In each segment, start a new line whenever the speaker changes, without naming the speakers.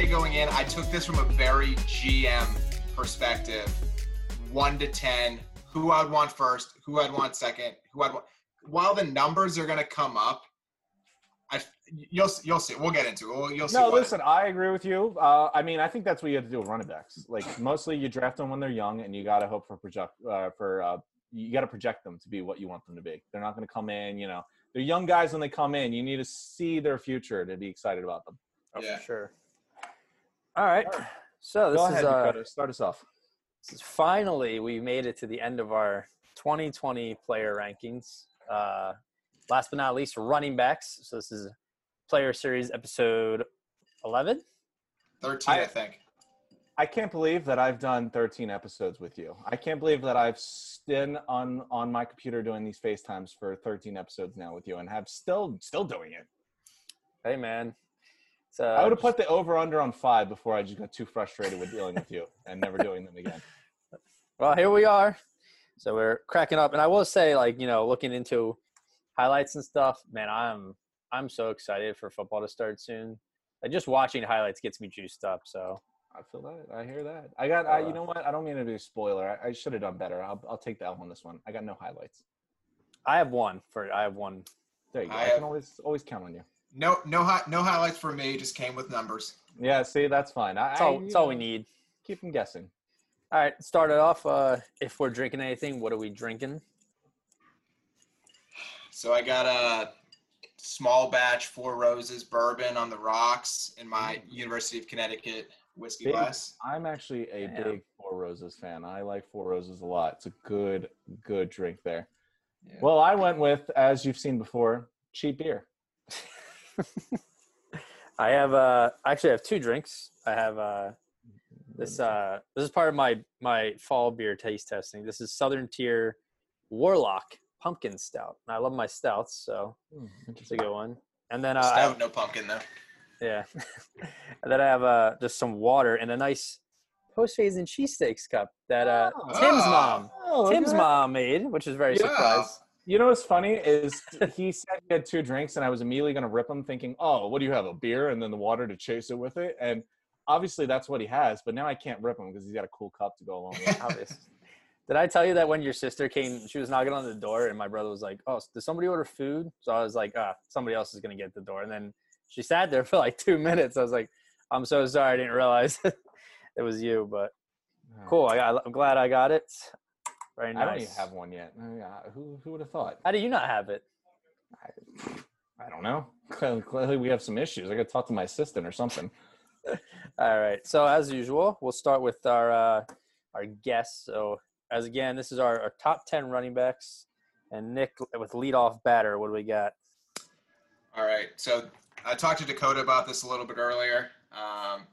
say going in, I took this from a very GM perspective. One to ten, who I'd want first, who I'd want second, who I'd want. While the numbers are going to come up, I you'll you'll see. We'll get into it. You'll see.
No,
what-
listen, I agree with you. Uh, I mean, I think that's what you have to do with running backs. Like mostly, you draft them when they're young, and you got to hope for project uh, for uh, you got to project them to be what you want them to be. They're not going to come in, you know. They're young guys when they come in. You need to see their future to be excited about them.
Oh,
Yeah.
for sure. All right. So this
Go
is
ahead,
uh,
Dakota. Start us off.
this is finally we made it to the end of our 2020 player rankings. Uh, last but not least, running backs. So this is Player Series episode 11.
Thirteen, I,
I-
think.
I can't believe that I've done 13 episodes with you. I can't believe that I've been on on my computer doing these FaceTimes for 13 episodes now with you, and have still still doing it.
Hey man. So
I would have put the over under on five before I just got too frustrated with dealing with you and never doing them again.
Well, here we are. So we're cracking up, and I will say, like you know, looking into highlights and stuff, man, I'm I'm so excited for football to start soon. Like just watching highlights gets me juiced up. So
I feel that. I hear that. I got. I,
Uh,
you know what? I don't mean to be a spoiler. I, I should have done better. I'll, I'll take that on this one. I got no highlights.
I have one for I have one.
There you go.
I
I,
have-
can always always count on you.
No, no, hi- no highlights for me. Just came with numbers.
Yeah. See, that's fine. I,
That's all.
I,
That's all we need.
Keep them guessing.
All right, start it off. Uh, if we're drinking anything, what are we drinking?
So I got a small batch Four Roses bourbon on the rocks in my University of Connecticut whiskey
Big-
glass.
I'm actually a
Damn.
big Four Roses fan. I like Four Roses a lot. It's a good, good drink there.
Yeah.
Well, I went with, as you've seen before, cheap beer.
I have uh, actually I have two drinks. I have uh, this uh, this is part of my my fall beer taste testing. This is Southern Tier Warlock Pumpkin Stout. And I love my stouts, so
Hmm,
it's a good one. And then uh, I have,
no pumpkin though.
yeah, and then I have uh, just some water and a nice post phase and cheesesteaks cup that uh,
Oh.
Tim's mom
Oh,
Tim's
at
mom made, which is very
Yeah.
surprised.
You know what's funny is he said he had two drinks, and I was immediately going to rip him, thinking, "Oh, what do you have? A beer and then the water to chase it with it?" And obviously that's what he has, but now I can't rip him because he's got a cool cup to go along with. it.
Did I tell you that when your sister came, she was knocking on the door, and my brother was like, "Oh, did somebody order food?" So I was like, "Ah, somebody else is gonna get the door." And then she sat there for like two minutes. I was like, "I'm so sorry, I didn't realize it was you." But cool, I got, I'm glad I got it. Very nice.
I don't even have one yet. Uh, Who who would have thought?
How do you not have it?
I don't know. Clearly, clearly we have some issues. I got to talk to my assistant or something.
All right. So as usual, we'll start with our uh, our guests. So as again, this is our, our top ten running backs, and Nick with leadoff batter. What do we got?
All right. So I talked to Dakota about this a little bit earlier. Um,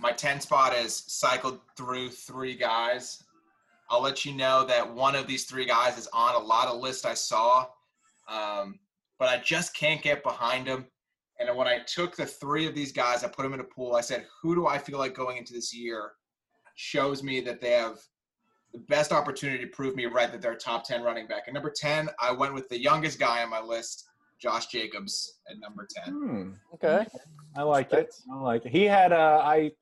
my 10 spot is cycled through three guys. I'll let you know that one of these three guys is on a lot of lists I saw, um, but I just can't get behind him. And when I took the three of these guys, I put them in a pool. I said, who do I feel like going into this year shows me that they have the best opportunity to prove me right that they're a top 10 running back. And number 10, I went with the youngest guy on my list, Josh Jacobs at number 10.
Hmm.
Okay.
I like it. I like it. He had uh, I.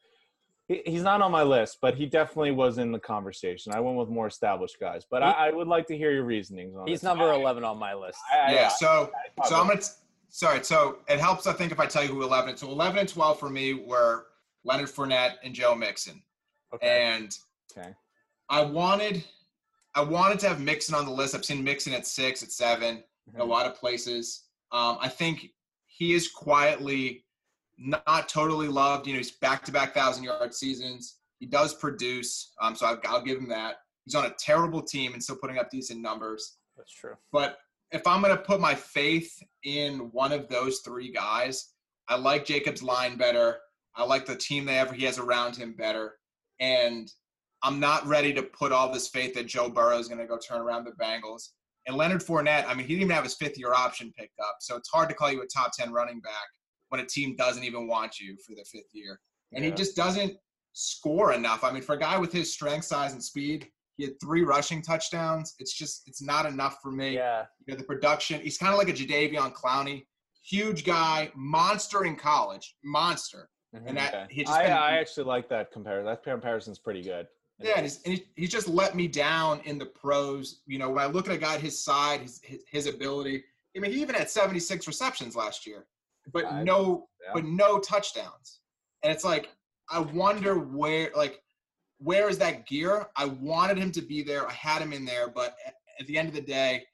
he- He's not on my list, but he definitely was in the conversation. I went with more established guys, but I, I would like to hear your reasonings on
He's
this.
number
I-
11 on my list.
I- I-
Yeah, so
I-
so I'm gonna. Sorry, so it helps I think if I tell you who 11. So 11 and 12 for me were Leonard Fournette and Joe Mixon,
Okay.
and
okay.
I wanted I wanted to have Mixon on the list. I've seen Mixon at six, at seven, in a lot of places. Um, I think he is quietly not totally loved. You know, he's back-to-back thousand yard seasons. He does produce, um, so I'll, I'll give him that. He's on a terrible team and still putting up decent numbers.
That's true.
But if I'm going to put my faith in one of those three guys, I like Jacob's line better. I like the team they have he has around him better. And I'm not ready to put all this faith that Joe Burrow is going to go turn around the Bengals. And Leonard Fournette, I mean, he didn't even have his fifth year option picked up. So it's hard to call you a top 10 running back when a team doesn't even want you for the fifth year. And he just doesn't score enough. I mean, for a guy with his strength, size, and speed, he had three rushing touchdowns. It's just, it's not enough for me
Yeah.
you know, the production. He's kind of like a Jadeveon Clowney, huge guy, monster in college, monster.
Mhm.
and that
Okay.
he just
I,
been-
I actually like that comparison. That comparison's pretty good.
Yeah, and he's, and he, he's just let me down in the pros. You know, when I look at a guy at his side, his, his his ability. I mean, he even had 76 receptions last year, but
I-
no,
yeah.
but no touchdowns. And it's like, I wonder where, like, where is that gear? I wanted him to be there. I had him in there, but at, at the end of the day,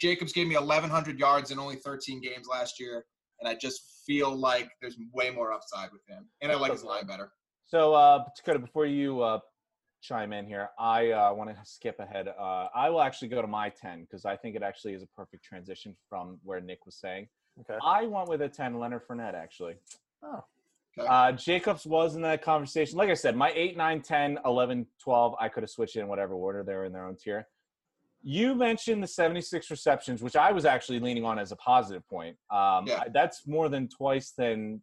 Jacobs gave me 1,100 yards in only 13 games last year, and I just feel like there's way more upside with him. And I like his line better.
So, uh, Dakota, before you uh, chime in here, I uh, want to skip ahead. Uh, I will actually go to my 10 because I think it actually is a perfect transition from where Nick was saying.
Okay.
I went with a 10, Leonard Fournette, actually.
Oh.
Okay.
Uh, Jacobs was in that conversation. Like I said, my 8, 9, 10, 11, 12, I could have switched in whatever order they're in their own tier. You mentioned the 76 receptions, which I was actually leaning on as a positive point. Um,
Yeah.
I- That's more than twice than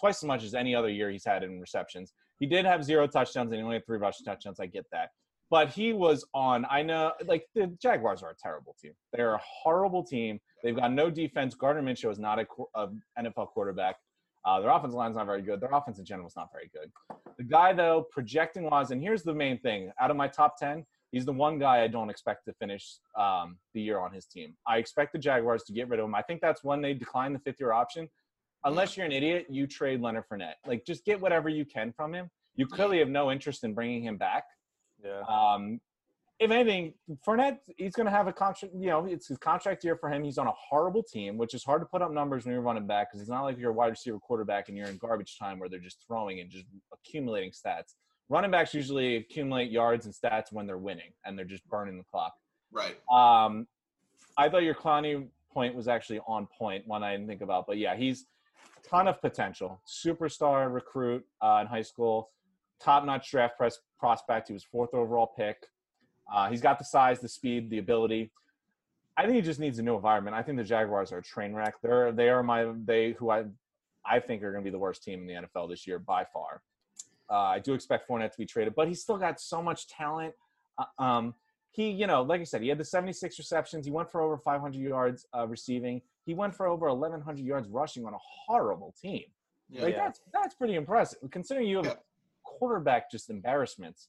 twice as much as any other year he's had in receptions. He did have zero touchdowns and he only had three rushing touchdowns. I get that. But he was on, I know, like the Jaguars are a terrible team. They're a horrible team. They've got no defense. Gardner Minshew is not a, a NFL quarterback. Uh, their offensive line's not very good. Their offense in general is not very good. The guy, though, projecting wise, and here's the main thing out of my top 10, he's the one guy I don't expect to finish um, the year on his team. I expect the Jaguars to get rid of him. I think that's when they decline the fifth year option. Unless you're an idiot, you trade Leonard Fournette. Like, just get whatever you can from him. You clearly have no interest in bringing him back.
Yeah.
Um, if anything, Fournette, he's going to have a contract. You know, it's his contract year for him. He's on a horrible team, which is hard to put up numbers when you're running back because it's not like you're a wide receiver quarterback and you're in garbage time where they're just throwing and just accumulating stats. Running backs usually accumulate yards and stats when they're winning and they're just burning the clock.
Right.
Um, I thought your Clowney point was actually on point, one I didn't think about. But yeah, he's a ton of potential. Superstar recruit uh, in high school, top notch draft press prospect. He was fourth overall pick. Uh, he's got the size, the speed, the ability. I think he just needs a new environment. I think the Jaguars are a train wreck. They're they are my they who I I think are going to be the worst team in the NFL this year by far. Uh, I do expect Fournette to be traded, but he's still got so much talent. Uh, um, he, you know, like I said, he had the 76 receptions. He went for over 500 yards uh, receiving. He went for over 1,100 yards rushing on a horrible team.
Yeah.
Like
Yeah.
that's that's pretty impressive, considering you have
Yeah.
quarterback just embarrassments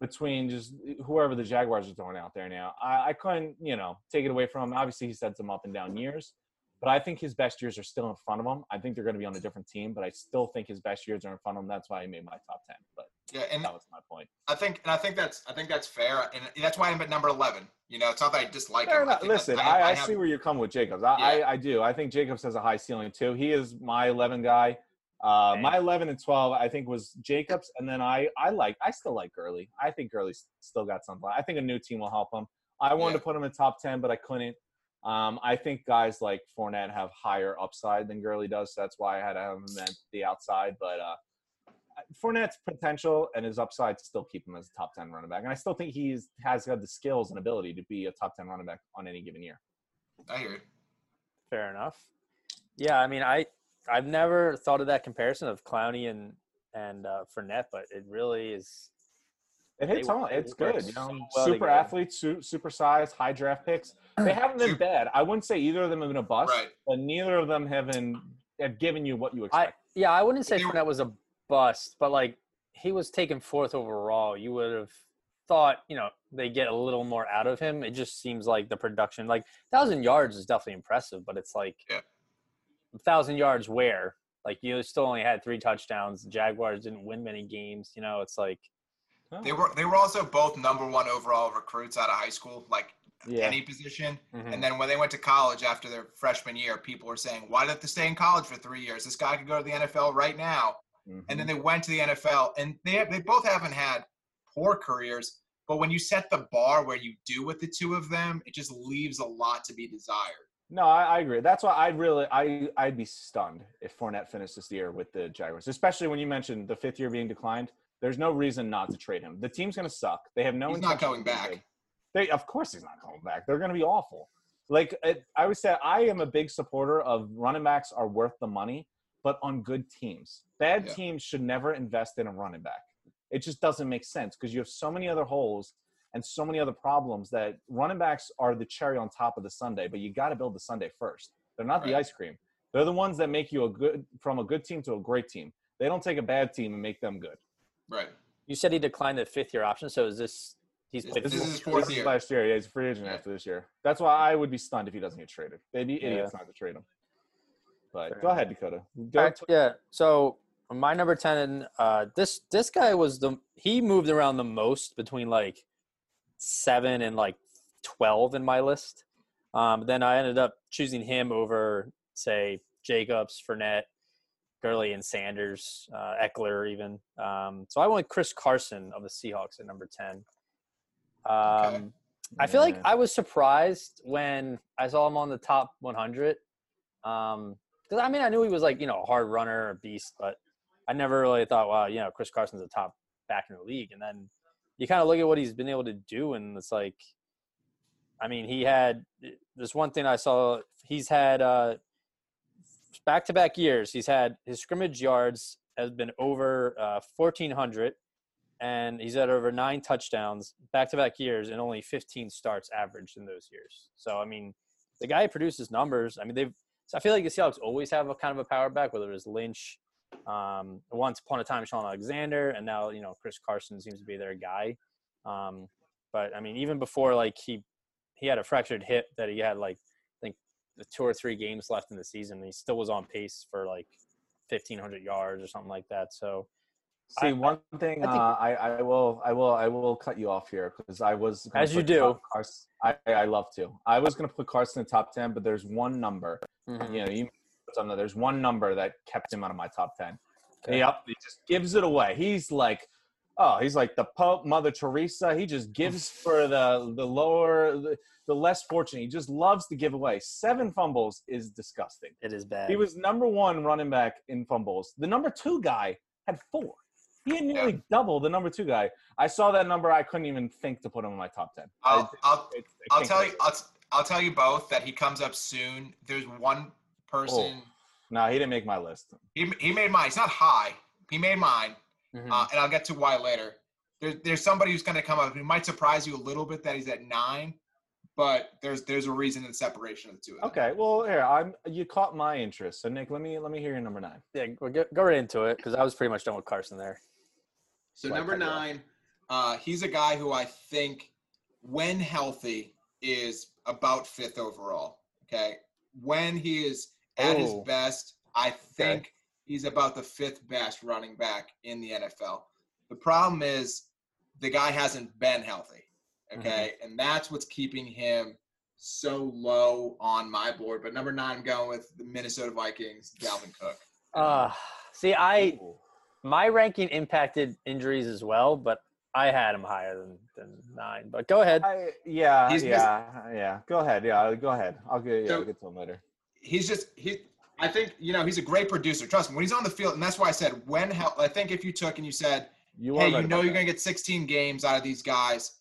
between just whoever the Jaguars are throwing out there now. I, I couldn't, you know, take it away from him. Obviously, he's had some up and down years, but I think his best years are still in front of him. I think they're going to be on a different team, but I still think his best years are in front of him. That's why he made my top ten. But
Yeah, and
that was my point.
I think, and I think that's, I think that's fair, and that's why I'm at number 11. You know, it's not that I dislike
Fair
him. I
enough.
think that
Listen,
have-
I, I,
have-
see where you're coming with Jacobs. I,
Yeah.
I, I do. I think Jacobs has a high ceiling too. He is my 11 guy. Uh,
Same.
my 11 and 12, I think, was Jacobs, and then I, I like, I still like Gurley. I think Gurley's still got something. I think a new team will help him. I wanted
Yeah.
to put him in top 10, but I couldn't. Um, I think guys like Fournette have higher upside than Gurley does. So that's why I had to have him at the outside. But uh, Fournette's potential and his upside still keep him as a top 10 running back. And I still think he's has got the skills and ability to be a top 10 running back on any given year.
I hear it.
Fair enough. Yeah, I mean, I I've never thought of that comparison of Clowney and and uh, Fournette, but it really is.
It hits
They-
home. It's
work
good. You
so
know,
well
super
together.
athletes, su- super size, high draft picks. They haven't been
Sup-
bad. I wouldn't say either of them have been a bust,
Right.
but neither of them have been have given you what you
I
expect.
yeah, I wouldn't say
They
Fournette was a bust, but like he was taken fourth overall. You would have thought, you know, they get a little more out of him. It just seems like the production, like thousand yards, is definitely impressive, but it's like
Yeah.
A thousand yards where, like, you still only had three touchdowns. The Jaguars didn't win many games. You know, it's like
Oh,
They were, they were also both number one overall recruits out of high school, like
yeah.
any position.
mhm.
And then when they went to college after their freshman year, people were saying, "Why did they stay in college for three years? This guy could go to the NFL right now."
Mhm.
And then they went to the NFL, and they they both haven't had poor careers. But when you set the bar where you do with the two of them, it just leaves a lot to be desired.
No, I, I agree. That's why I really I I'd be stunned if Fournette finished this year with the Jaguars, especially when you mentioned the fifth year being declined. There's no reason not to trade him. The team's going to suck. They have no.
He's not going back.
They of course he's not going back. They're going to be awful. Like it, I would say, I am a big supporter of running backs are worth the money, but on good teams. Bad
Yeah.
teams should never invest in a running back. It just doesn't make sense because you have so many other holes and so many other problems that running backs are the cherry on top of the sundae, but you got to build the sundae first. They're not the ice cream. They're the ones that make you a good from a good team to a great team. They don't take a bad team and make them good.
Right.
You said he declined the fifth year option, so is this he's
This-
played
this
this
is
is
his fourth year.
last year. Yeah, he's a free agent
Yeah.
after this year. That's why I would be stunned if he doesn't get traded. They'd be
Yeah.
idiots not to trade him. But
Fair
go
enough.
ahead, Dakota. Go
Alright,
to-
yeah. So my number ten, uh, this this guy was the he moved around the most between like seven and like twelve in my list. Um, then I ended up choosing him over say Jacobs, Fournette, Gurley, and Sanders, uh, Ekeler even. Um, so I went Chris Carson of the Seahawks at number ten. Um, I feel like I was surprised when I saw him on the top 100. Um, because I mean, I knew he was like you know a hard runner, a beast, but I never really thought, wow, you know, Chris Carson's a top back in the league. And then you kind of look at what he's been able to do, and it's like, I mean, he had this one thing I saw. He's had uh, back-to-back years. He's had his scrimmage yards has been over uh, 1,400 and he's had over nine touchdowns back-to-back years and only 15 starts averaged in those years. So I mean, the guy produces numbers. I mean, they've. So I feel like the Seahawks always have a kind of a power back, whether it was Lynch, um, once upon a time Shaun Alexander, and now you know Chris Carson seems to be their guy. Um, but I mean, even before like he he had a fractured hip that he had like I think the two or three games left in the season, and he still was on pace for like 1,500 yards or something like that. So
See,
I-
one thing
I think-
uh, I, I will, I will, I will cut you off here because I was gonna
As you do.
Carson, I, I love to. I was going to put Carson in the top ten, but there's one number.
mhm.
You know, you something. There's one number that kept him out of my top ten.
Okay.
Yep, he just gives it away. He's like, oh, he's like the Pope, Mother Teresa. He just gives for the the lower, the, the less fortunate. He just loves to give away. Seven fumbles is disgusting.
it is bad.
He was number one running back in fumbles. The number two guy had four. He had nearly double the number two guy. I saw that number. I couldn't even think to put him in my top ten.
I'll, I'll,
I- I
I'll tell you. I'll, I'll tell you both that he comes up soon. There's one person.
No, he didn't make my list.
He, he made mine. He's not high. He made mine,
Mhm.
uh, and I'll get to why later. There's there's somebody who's going to come up. Who might surprise you a little bit that he's at nine, but there's there's a reason in the separation of the two. Of them.
Okay, well here I'm. You caught my interest. So Nick, let me let me hear your number nine.
yeah, go, go go right into it because I was pretty much done with Carson there.
So
Like
number nine, uh, he's a guy who I think, when healthy, is about fifth overall. Okay, when he is at his
Oh.
best, I think he's about the fifth best running back in the NFL. The problem is the guy hasn't been healthy. Okay, and that's what's keeping him so low on my board. But number nine, I'm going with the Minnesota Vikings, Dalvin Cook.
Uh, see, I
Ooh.
my ranking impacted injuries as well, but I had him higher than, than nine. But go ahead.
I, yeah,
He's
yeah, yeah. Go ahead. Yeah, go ahead. I'll get. Yeah,
So-
I'll get to him later.
He's just he I think you know he's a great producer. Trust me, when he's on the field, and that's why I said when hel- I think if you took and you said,
You
hey, you know you're
that.
gonna get 16 games out of these guys,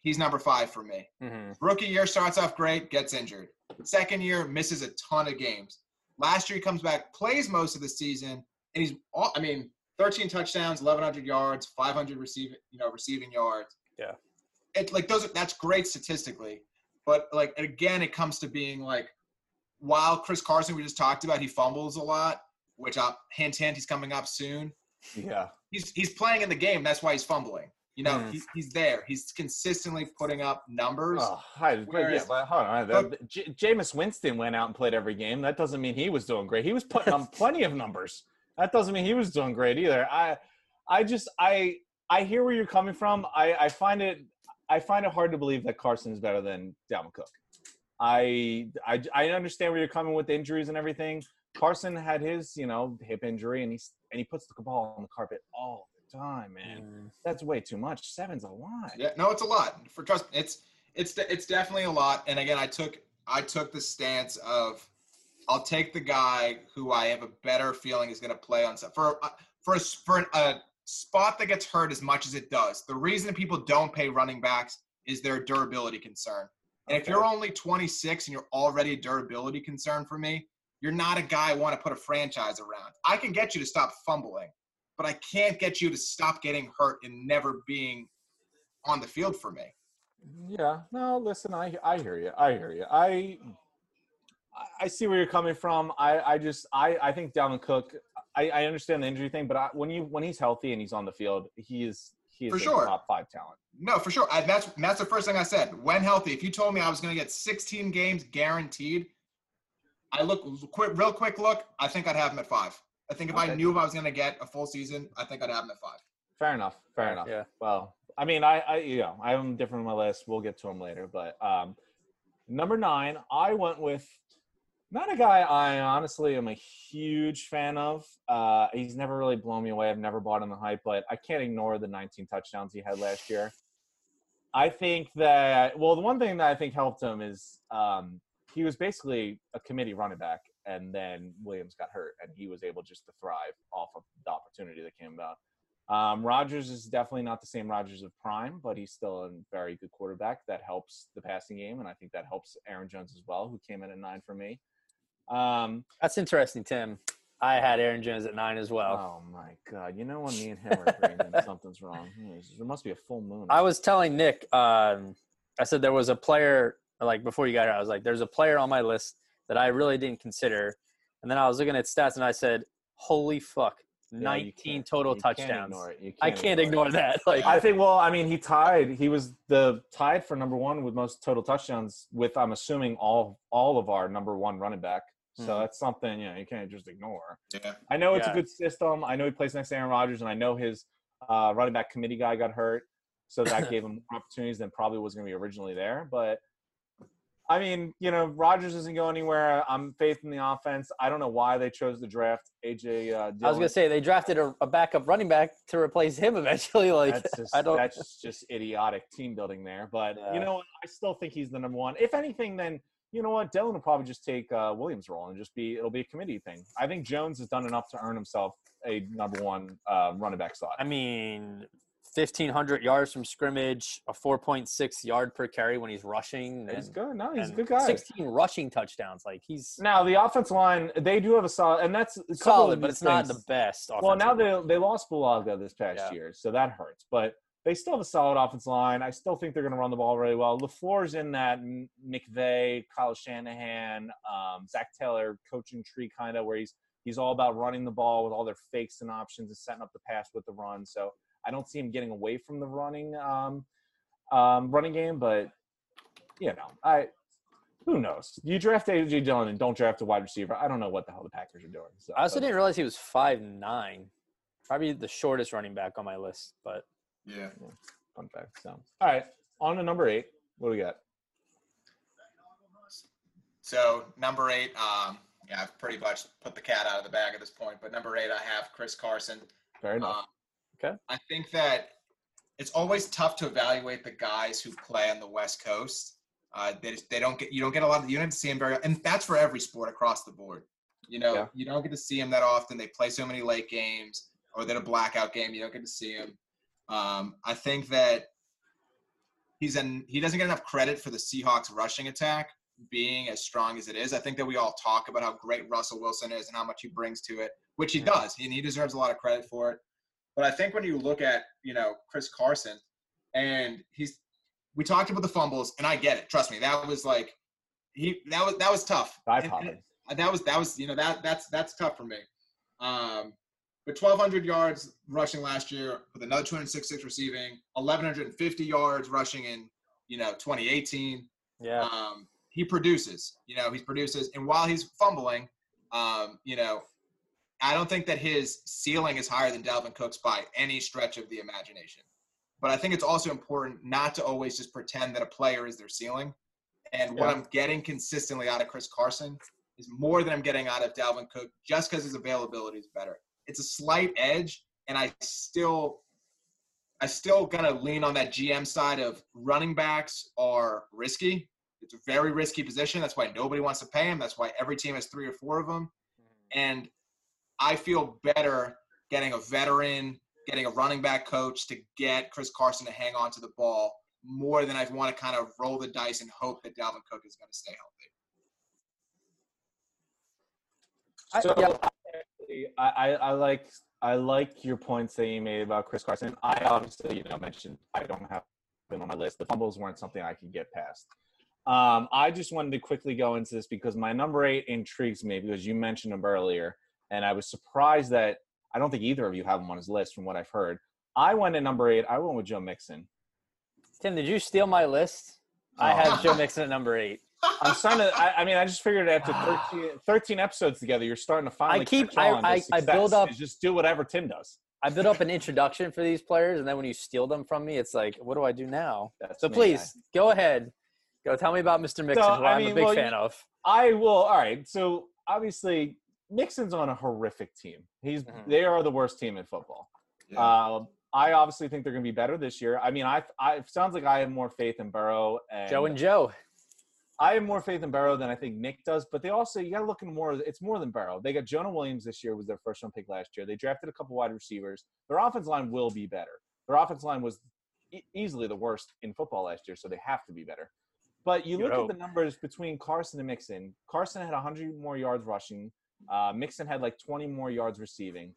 he's number five for me.
hmm
Rookie year starts off great, gets injured. Second year misses a ton of games. Last year he comes back, plays most of the season, and he's all, I mean 13 touchdowns, 1100 yards, 500 receiving you know receiving yards.
Yeah.
It like those are, that's great statistically, but like again it comes to being like while Chris Carson we just talked about he fumbles a lot, which uh, hint hint he's coming up soon.
Yeah.
He's he's playing in the game. That's why he's fumbling. You know,
Mm.
he's, he's there. He's consistently putting up numbers.
Oh, hi, but yeah, but hold on. That, J- Jameis Winston went out and played every game. That doesn't mean he was doing great. He was putting on plenty of numbers. That doesn't mean he was doing great either. I, I just I I hear where you're coming from. I I find it I find it hard to believe that Carson is better than Dalvin Cook. I I I understand where you're coming with the injuries and everything. Carson had his you know hip injury and he's and he puts the ball on the carpet all the time, man.
Mm.
That's way too much. Seven's a lot.
Yeah, no, it's a lot. For trust, it's it's it's definitely a lot. And again, I took I took the stance of I'll take the guy who I have a better feeling is going to play on some for uh, for a, s- for an, a spot that gets hurt as much as it does. The reason people don't pay running backs is their durability concern. And if you're only 26 and you're already a durability concern for me, you're not a guy I want to put a franchise around. I can get you to stop fumbling, but I can't get you to stop getting hurt and never being on the field for me.
Yeah. No, listen, I I hear you. I hear you. I I see where you're coming from. I I just I I think Dalvin Cook. I, I understand the injury thing, but I, when you when he's healthy and he's on the field, he is he is
For
a
sure.
top five talent.
No, for sure. I, that's that's the first thing I said. When healthy, if you told me I was going to get 16 games guaranteed, I look quick, real quick look. I think I'd have him at five. I think if I knew if I was going to get a full season, I think I'd have him at five.
Fair enough. Fair enough.
Yeah.
Well, I mean, I, I, you know, I have him different on my list. We'll get to him later. But um, number nine, I went with not a guy I honestly am a huge fan of. Uh, he's never really blown me away. I've never bought in the hype, but I can't ignore the 19 touchdowns he had last year. I think that well, the one thing that I think helped him is um, he was basically a committee running back, and then Williams got hurt, and he was able just to thrive off of the opportunity that came about. Um, is definitely not the same Rodgers of prime, but he's still a very good quarterback that helps the passing game, and I think that helps Aaron Jones as well, who came in at nine for me. Um,
That's interesting, Tim. I had Aaron Jones at nine as well.
oh my God! You know when me and him are agreeing, then something's wrong. There must be a full moon.
I was telling Nick, um, I said there was a player like before you got here. I was like, there's a player on my list that I really didn't consider, and then I was looking at stats and I said, holy fuck,
Yeah,
19
can't-
total
can't
touchdowns.
ignore it. You
I can't ignore that. Like,
I think. Well, I mean, he tied. He was the tied for number one with most total touchdowns. With I'm assuming all all of our number one running back. So
Mhm.
that's something you know you can't just ignore.
Yeah.
I know it's
Yeah.
a good system. I know he plays next to Aaron Rodgers, and I know his uh, running back committee guy got hurt, so that gave him more opportunities than probably was going to be originally there. But I mean, you know, Rodgers doesn't go anywhere. I'm faith in the offense. I don't know why they chose to draft AJ. Uh,
I was gonna say they drafted a, a backup running back to replace him eventually. Like,
that's just,
I don't.
that's just idiotic team building there. But
Yeah.
you know. I still think he's the number one. If anything, then you know what, Dillon will probably just take uh, Williams' role and just be it'll be a committee thing. I think Jones has done enough to earn himself a number one uh, running back slot.
I mean, 1,500 yards from scrimmage, a 4.6 yard per carry when he's rushing.
he's
and-
good. No, he's a good guy.
16 rushing touchdowns. Like he's
Now the offensive line, they do have a solid, and that's
solid, but it's not the best.
Well, now
offensively.
they they lost Bulaga this past
Yeah.
year, so that hurts. But they still have a solid offensive line. I still think they're going to run the ball really well. LaFleur's in that McVay, Kyle Shanahan, um, Zac Taylor coaching tree kind of where he's he's all about running the ball with all their fakes and options and setting up the pass with the run. So I don't see him getting away from the running um, um, running game, but you know, I who knows? You draft AJ Dillon and don't draft a wide receiver. I don't know what the hell the Packers are doing. So,
I also
but-
didn't realize he was five nine. Probably the shortest running back on my list, but
Yeah.
Fun fact. So, all right, on to number eight. What do we got?
So number eight, um, yeah, I've pretty much put the cat out of the bag at this point. But number eight, I have Chris Carson.
Fair enough.
Um,
Okay.
I think that it's always tough to evaluate the guys who play on the West Coast. Uh, they, just- they don't get you don't get a lot of you don't see them very and that's for every sport across the board. You know,
Yeah.
you don't get to see them that often. They play so many late games or they're a blackout game. You don't get to see them. Um, I think that he's an he doesn't get enough credit for the Seahawks rushing attack being as strong as it is. I think that we all talk about how great Russell Wilson is and how much he brings to it, which he does, and he deserves a lot of credit for it. But I think when you look at you know Chris Carson, and he's we talked about the fumbles, and I get it. Trust me, that was like he that was that was tough.
Eye
And- and that was that was you know that that's that's tough for me. Um, but 1,200 yards rushing last year with another 266 receiving, 1,150 yards rushing in you know 2018
yeah,
um, he produces. You know, he produces, and while he's fumbling, um, you know, I don't think that his ceiling is higher than Dalvin Cook's by any stretch of the imagination. But I think it's also important not to always just pretend that a player is their ceiling. And what I'm getting consistently out of Chris Carson is more than I'm getting out of Dalvin Cook, just because his availability is better. It's a slight edge, and I still I still gonna lean on that GM side of running backs are risky. It's a very risky position. That's why nobody wants to pay him. That's why every team has three or four of them. Mm-hmm. And I feel better getting a veteran, getting a running back coach to get Chris Carson to hang on to the ball more than I want to kind of roll the dice and hope that Dalvin Cook is going to stay healthy.
I-
So
yeah.
I, I, I like I like your points that you made about Chris Carson. I obviously, you know, mentioned I don't have him on my list. The fumbles weren't something I could get past. Um, I just wanted to quickly go into this because my number eight intrigues me because you mentioned him earlier. and I was surprised that I don't think either of you have him on his list from what I've heard. I went at number eight. I went with Joe Mixon.
Tim, did you steal my list? I
Oh.
have Joe Mixon at number eight.
I'm starting to. I, I mean, I just figured after 13, 13 episodes together, you're starting to finally.
keep-
catch
I-
on to
I- I build up-
Just do whatever Tim does.
I built up an introduction for these players, and then when you steal them from me, it's like, what do I do now?
That's
So
me.
please go ahead, go tell me about Mr. Mixon, who
I
I'm
mean,
a big
well,
fan
you-
of.
I will. All right. So obviously, Mixon's on a horrific team. He's
Mhm.
they are the worst team in football.
Yeah.
Uh, I obviously think they're going to be better this year. I mean, I, I it sounds like I have more faith in Burrow and
Joe and Joe.
I have more faith in Burrow than I think Nick does. But they also you got to look in more. It's more than Burrow. They got Jonah Williams this year was their first round pick last year. They drafted a couple wide receivers. Their offense line will be better. Their offense line was e- easily the worst in football last year, so they have to be better. But you look at the numbers between Carson and Mixon. Carson had 100 more yards rushing. Uh, Mixon had like 20 more yards receiving.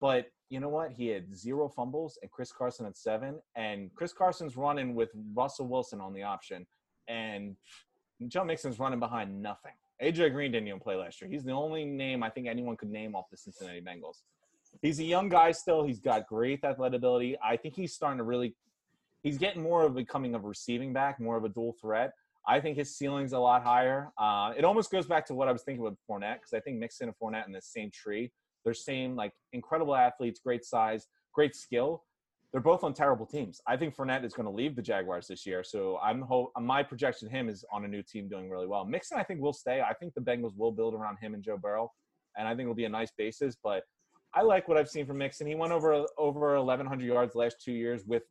But you know what? He had zero fumbles, and Chris Carson had seven. And Chris Carson's running with Russell Wilson on the option, and Joe Mixon's running behind nothing. AJ Green didn't even play last year. He's the only name I think anyone could name off the Cincinnati Bengals. He's a young guy still. He's got great athletic ability. I think he's starting to really. He's getting more of becoming a receiving back, more of a dual threat. I think his ceiling's a lot higher. Uh, it almost goes back to what I was thinking with Fournette because I think Mixon and Fournette in the same tree. They're same like incredible athletes, great size, great skill. They're both on terrible teams. I think Fournette is going to leave the Jaguars this year, so I'm my projection him is on a new team doing really well. Mixon, I think will stay. I think the Bengals will build around him and Joe Burrow, and I think it'll be a nice basis. But I like what I've seen from Mixon. He went over over 1,100 yards last two years with,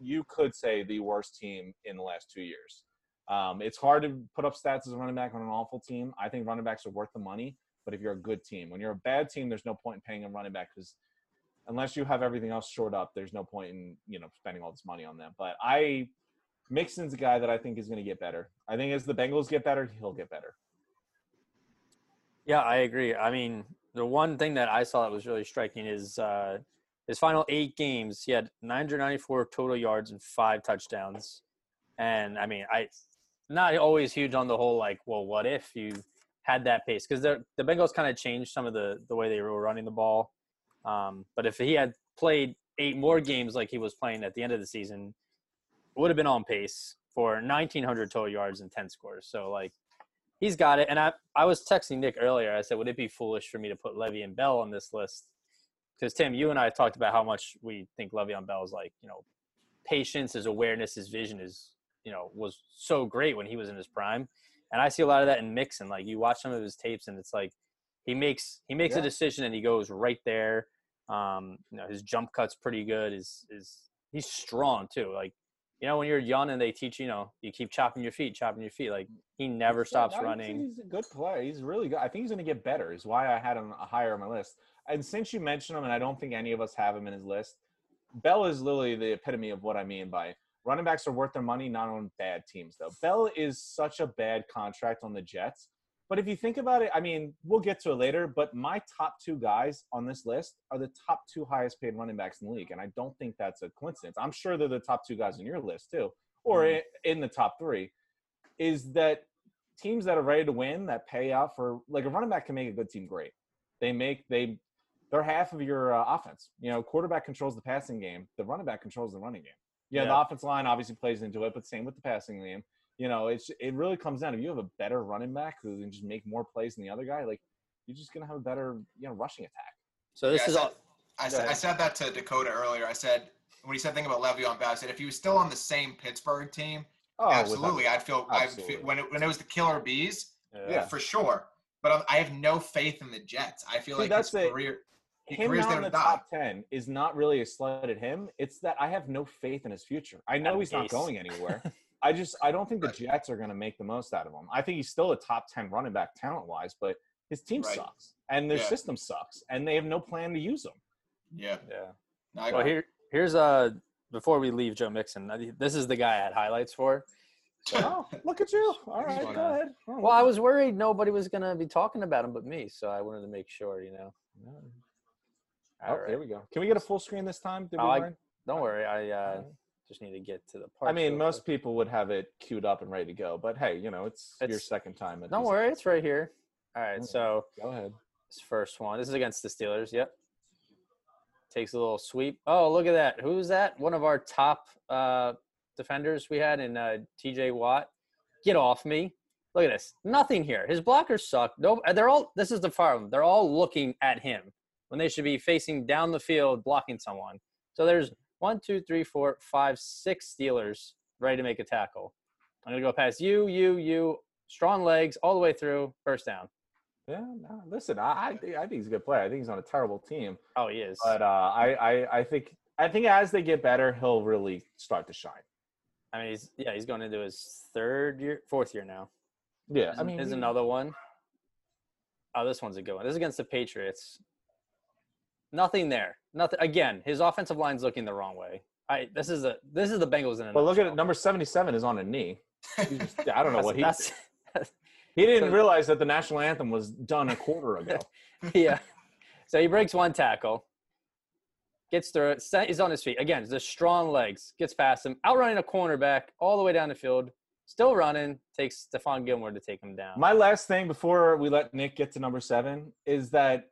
you could say, the worst team in the last two years. Um, it's hard to put up stats as a running back on an awful team. I think running backs are worth the money, but if you're a good team, when you're a bad team, there's no point in paying a running back because unless you have everything else shored up, there's no point in you know spending all this money on them. But I, Mixon's a guy that I think is going to get better. I think as the Bengals get better, he'll get better.
Yeah, I agree. I mean, the one thing that I saw that was really striking is uh, his final eight games. He had 994 total yards and five touchdowns. And I mean, I not always huge on the whole like, well, what if you had that pace? Because the the Bengals kind of changed some of the the way they were running the ball. Um, but if he had played eight more games like he was playing at the end of the season, would have been on pace for 1,900 total yards and 10 scores. So like he's got it. And I, I was texting Nick earlier. I said, would it be foolish for me to put Le'Veon Bell on this list? Because Tim, you and I talked about how much we think Levy Le'Veon Bell is like, you know, patience, his awareness, his vision is, you know, was so great when he was in his prime. And I see a lot of that in Mixon. Like you watch some of his tapes, and it's like he makes he makes
Yeah.
a decision and he goes right there. Um, you know, his jump cut's pretty good. Is is he's strong too. Like you know, when you're young and they teach you know you keep chopping your feet, chopping your feet. Like he never stops running.
He's a good player. He's really good. I think he's going to get better. Is why I had him higher on my list. And since you mentioned him, and I don't think any of us have him in his list, Bell is literally the epitome of what I mean by running backs are worth their money, not on bad teams though. Bell is such a bad contract on the Jets. But if you think about it, I mean, we'll get to it later. But my top two guys on this list are the top two highest paid running backs in the league, and I don't think that's a coincidence. I'm sure they're the top two guys on your list too, or
Mhm.
in the top three. Is that teams that are ready to win that pay out for like a running back can make a good team great. They make they they're half of your uh, offense. You know, quarterback controls the passing game. The running back controls the running game. Yeah, the offense line obviously plays into it, but same with the passing game. You know, it's it really comes down if you have a better running back who can just make more plays than the other guy, like you're just gonna have a better you know rushing attack.
So this
Yeah, I
is
said-
all.
I said, I said that to Dakota earlier. I said when he said thing about Le'Veon Bell, I said if he was still on the same Pittsburgh team,
Oh,
absolutely, I'd feel, I'd
Absolutely.
feel when it, when it was the Killer Bees,
Yeah.
for sure. But I'm, I have no faith in the Jets. I feel
See,
like
that's
his
it.
career, his
him
career's
not
there
in
to
the
die.
top ten is not really a slight at him. It's that I have no faith in his future. I know
Adam
he's not going anywhere. I just I don't think the Jets are going to make the most out of him. I think he's still a top ten running back talent wise, but his team
Right.
sucks and their
Yeah.
system sucks, and they have no plan to use him.
Yeah.
Yeah.
No, I
Well, here here's uh before we leave Joe Mixon. This is the guy I had highlights for.
oh, look at you! All right,
Wanna-
go ahead. Oh,
Well, I was worried nobody was gonna be talking about him but me, so I wanted to make sure, you know.
Oh,
All
there
right.
we go. Can we get a full screen this time? Did we
Oh, I-
learn?
Don't worry, I uh,
Alright.
Just need to get to the part.
I mean, most people would have it queued up and ready to go, but hey, you know, it's, your second time. at
Don't
this-
worry, it's right here. All right, so
Go ahead.
His first one. This is against the Steelers. Yep. Takes a little sweep. Oh, look at that. Who's that? One of our top uh, defenders we had in uh, TJ Watt. Get off me. Look at this. Nothing here. His blockers suck. No, they're all. This is the problem. They're all looking at him when they should be facing down the field blocking someone. So there's one, two, three, four, five, six Steelers ready to make a tackle. I'm gonna go past you, you, you. Strong legs all the way through. First down.
Yeah, no, listen, I, I think I think he's a good player. I think he's on a terrible team,
Oh, he is.
but uh, I, I I think I think as they get better, he'll really start to shine.
I mean, he's yeah, he's going into his third year, fourth year now.
Yeah, I mean,
here's
he-
another one. Oh, this one's a good one. This is against the Patriots. Nothing there. Nothing. Again, his offensive line's looking the wrong way. I this is a this is the Bengals in a
But look at it. Number seventy-seven is on a knee. Just- I don't know what he.
that's-
He didn't
so-
realize that the national anthem was done a quarter ago.
yeah. So he breaks one tackle, gets through it, set- he's on his feet. Again, the strong legs, gets past him, outrunning a cornerback all the way down the field, still running, takes Stephon Gilmore to take him down.
My last thing before we let Nick get to number seven is that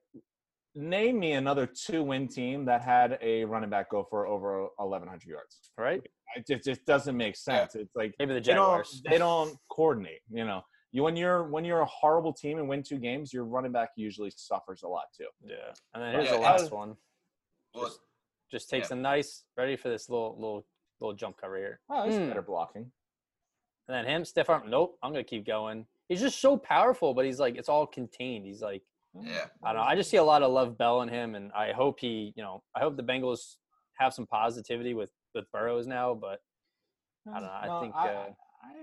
name me another two-win team that had a running back go for over eleven hundred yards.
right?
It just, just doesn't make sense. It's like
Maybe the
they don't
Jaguars.
they don't coordinate. You know, you when you're when you're a horrible team and win two games, your running back usually suffers a lot too.
Yeah. And then here's
Yeah,
the
and-
last one.
Well,
Just takes a nice, ready for this little little little jump cover here.
Oh, that's
Hmm.
better blocking.
And then him, stiff arm. Nope, I'm gonna keep going. He's just so powerful, but he's like it's all contained. He's like
yeah. Mm.
I don't know. I just see a lot of Love Bell in him, and I hope he, you know, I hope the Bengals have some positivity with with Burrows now. But I don't mm, know. I
No,
think
I,
uh,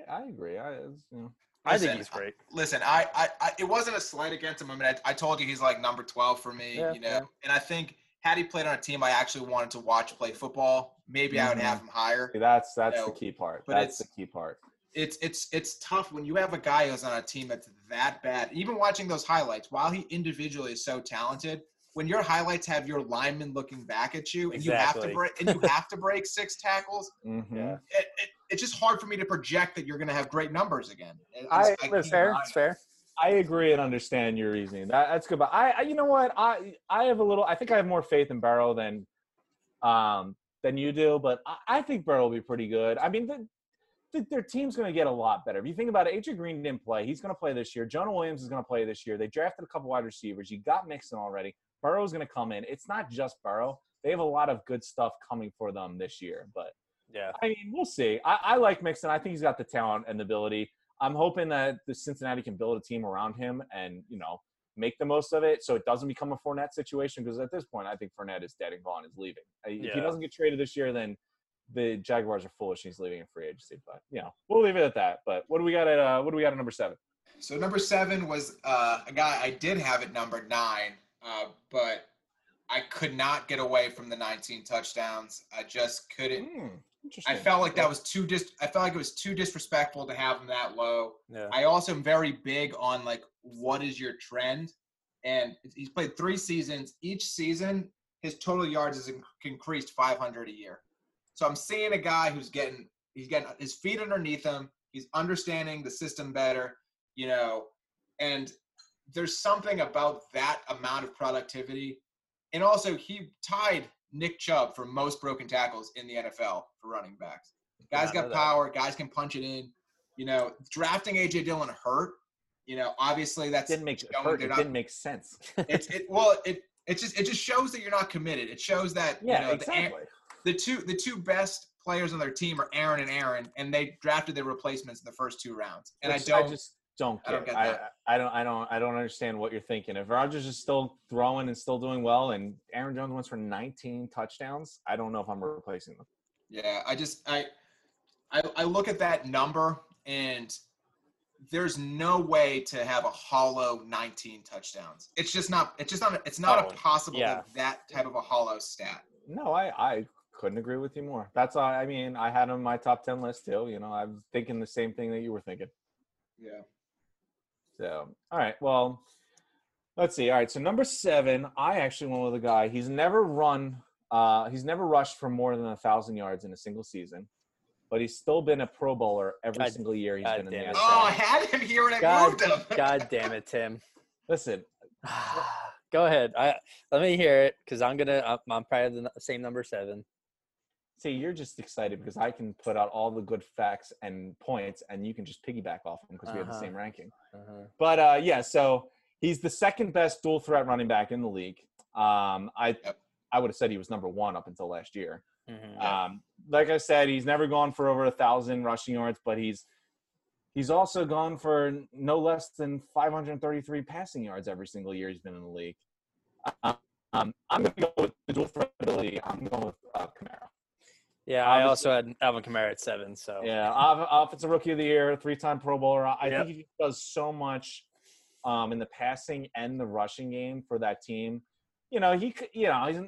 I, I agree. I, it's, you know,
I think he's great.
Listen, I, I, I, it wasn't a slight against him. I mean, I, I told you he's like number twelve for me.
Yeah,
you know,
yeah.
and I think had he played on a team I actually wanted to watch play football, maybe I would have mm-hmm. him higher.
See, that's that's
No,
the key part.
but
That's the key part.
It's it's it's tough when you have a guy who's on a team that's that bad. Even watching those highlights, while he individually is so talented, when your highlights have your lineman looking back at you and you have to break and you have to break six tackles,
Mhm.
It, it, it's just hard for me to project that you're going to have great numbers again. It's-
I-
I
It's
can't
fair.
deny
It's fair.
I agree and understand your reasoning. That, that's good. But I, I, you know what? I, I have a little. I think I have more faith in Burrow than, um, than you do. But I, I think Burrow will be pretty good. I mean, the, the, their team's going to get a lot better. If you think about it, AJ Green didn't play. He's going to play this year. Jonah Williams is going to play this year. They drafted a couple wide receivers. You got Mixon already. Burrow's going to come in. It's not just Burrow. They have a lot of good stuff coming for them this year. But
Yeah.
I mean, we'll see. I, I like Mixon. I think he's got the talent and the ability. I'm hoping that the Cincinnati can build a team around him and you know make the most of it, so it doesn't become a Fournette situation. Because at this point, I think Fournette is dead and gone, is leaving. Uh, If he doesn't get traded this year, then the Jaguars are foolish. He's leaving in free agency. But you know, we'll leave it at that. But what do we got at uh, what do we got at number seven?
So number seven was uh, a guy I did have at number nine, uh, but I could not get away from the 19 touchdowns. I just couldn't.
Interesting.
I felt like that was too dis. I felt like it was too disrespectful to have him that low.
Yeah.
I also am very big on like what is your trend, and he's played three seasons. Each season, his total yards has in- increased 500 a year. So I'm seeing a guy who's getting he's getting his feet underneath him. He's understanding the system better, you know, and there's something about that amount of productivity. And also, he tied Nick Chubb for most broken tackles in the NFL for running backs. Guys
know
got
that.
power. Guys can punch it in. You know, drafting AJ Dillon hurt. You know, obviously that's
didn't make hurt, it didn't make sense.
it's it well it it just it just shows that you're not committed. It shows that
Yeah,
you know
exactly.
The, two the two best players on their team are Aaron and Aaron, and they drafted their replacements in the first two rounds. And
Which
I don't.
just don't
I
get.
don't get
I,
that.
I don't. I don't. I don't understand what you're thinking. If Rodgers is still throwing and still doing well, and Aaron Jones went for 19 touchdowns, I don't know if I'm replacing them.
Yeah, I just I, I I look at that number and there's no way to have a hollow 19 touchdowns. It's just not. It's just not. It's not
Oh,
a possible
yeah.
that type of a hollow stat.
No, I. I couldn't agree with you more. That's. all I mean, I had him on my top 10 list too. You know, I'm thinking the same thing that you were thinking.
Yeah.
So, all right. Well, let's see. All right. So number seven, I actually went with a guy. He's never run. Uh, he's never rushed for more than a thousand yards in a single season, but he's still been a Pro Bowler every
God-
single year he's
God
been in the
damn it.
NFL.
Oh, I had him here and I
God,
moved him.
God damn it, Tim.
Listen,
Go ahead. I let me hear it because I'm gonna. I'm, I'm probably the same number seven.
See, you're just excited because I can put out all the good facts and points, and you can just piggyback off them because we have the
Uh-huh.
same ranking.
Uh-huh.
But uh, yeah, so he's the second best dual threat running back in the league. Um, I
Yep.
I would have said he was number one up until last year.
Mhm.
Um, like I said, he's never gone for over a thousand rushing yards, but he's he's also gone for no less than 533 passing yards every single year he's been in the league. Um, um, I'm going to go with the dual threat ability. I'm going with uh, Kamara.
Yeah, I also had Alvin Kamara at seven. So
Yeah, off- offensive rookie of the year, three-time Pro Bowler. I
Yep.
think he does so much um, in the passing and the rushing game for that team. You know, he could. You know, he's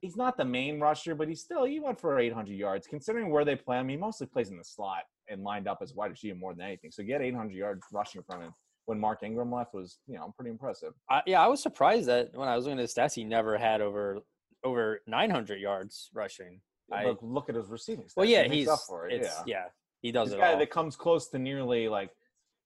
he's not the main rusher, but he's still he went for 800 yards. Considering where they play him, he mostly plays in the slot and lined up as wide receiver more than anything. So get 800 yards rushing from him when Mark Ingram left was you know pretty impressive.
I, yeah, I was surprised that when I was looking at his stats, he never had over over 900 yards rushing. I-
Look, look at his receiving. Stats.
Well, yeah,
He
he's
up for it.
it's
yeah.
yeah. he does
He's
it
guy
all.
that comes close to nearly like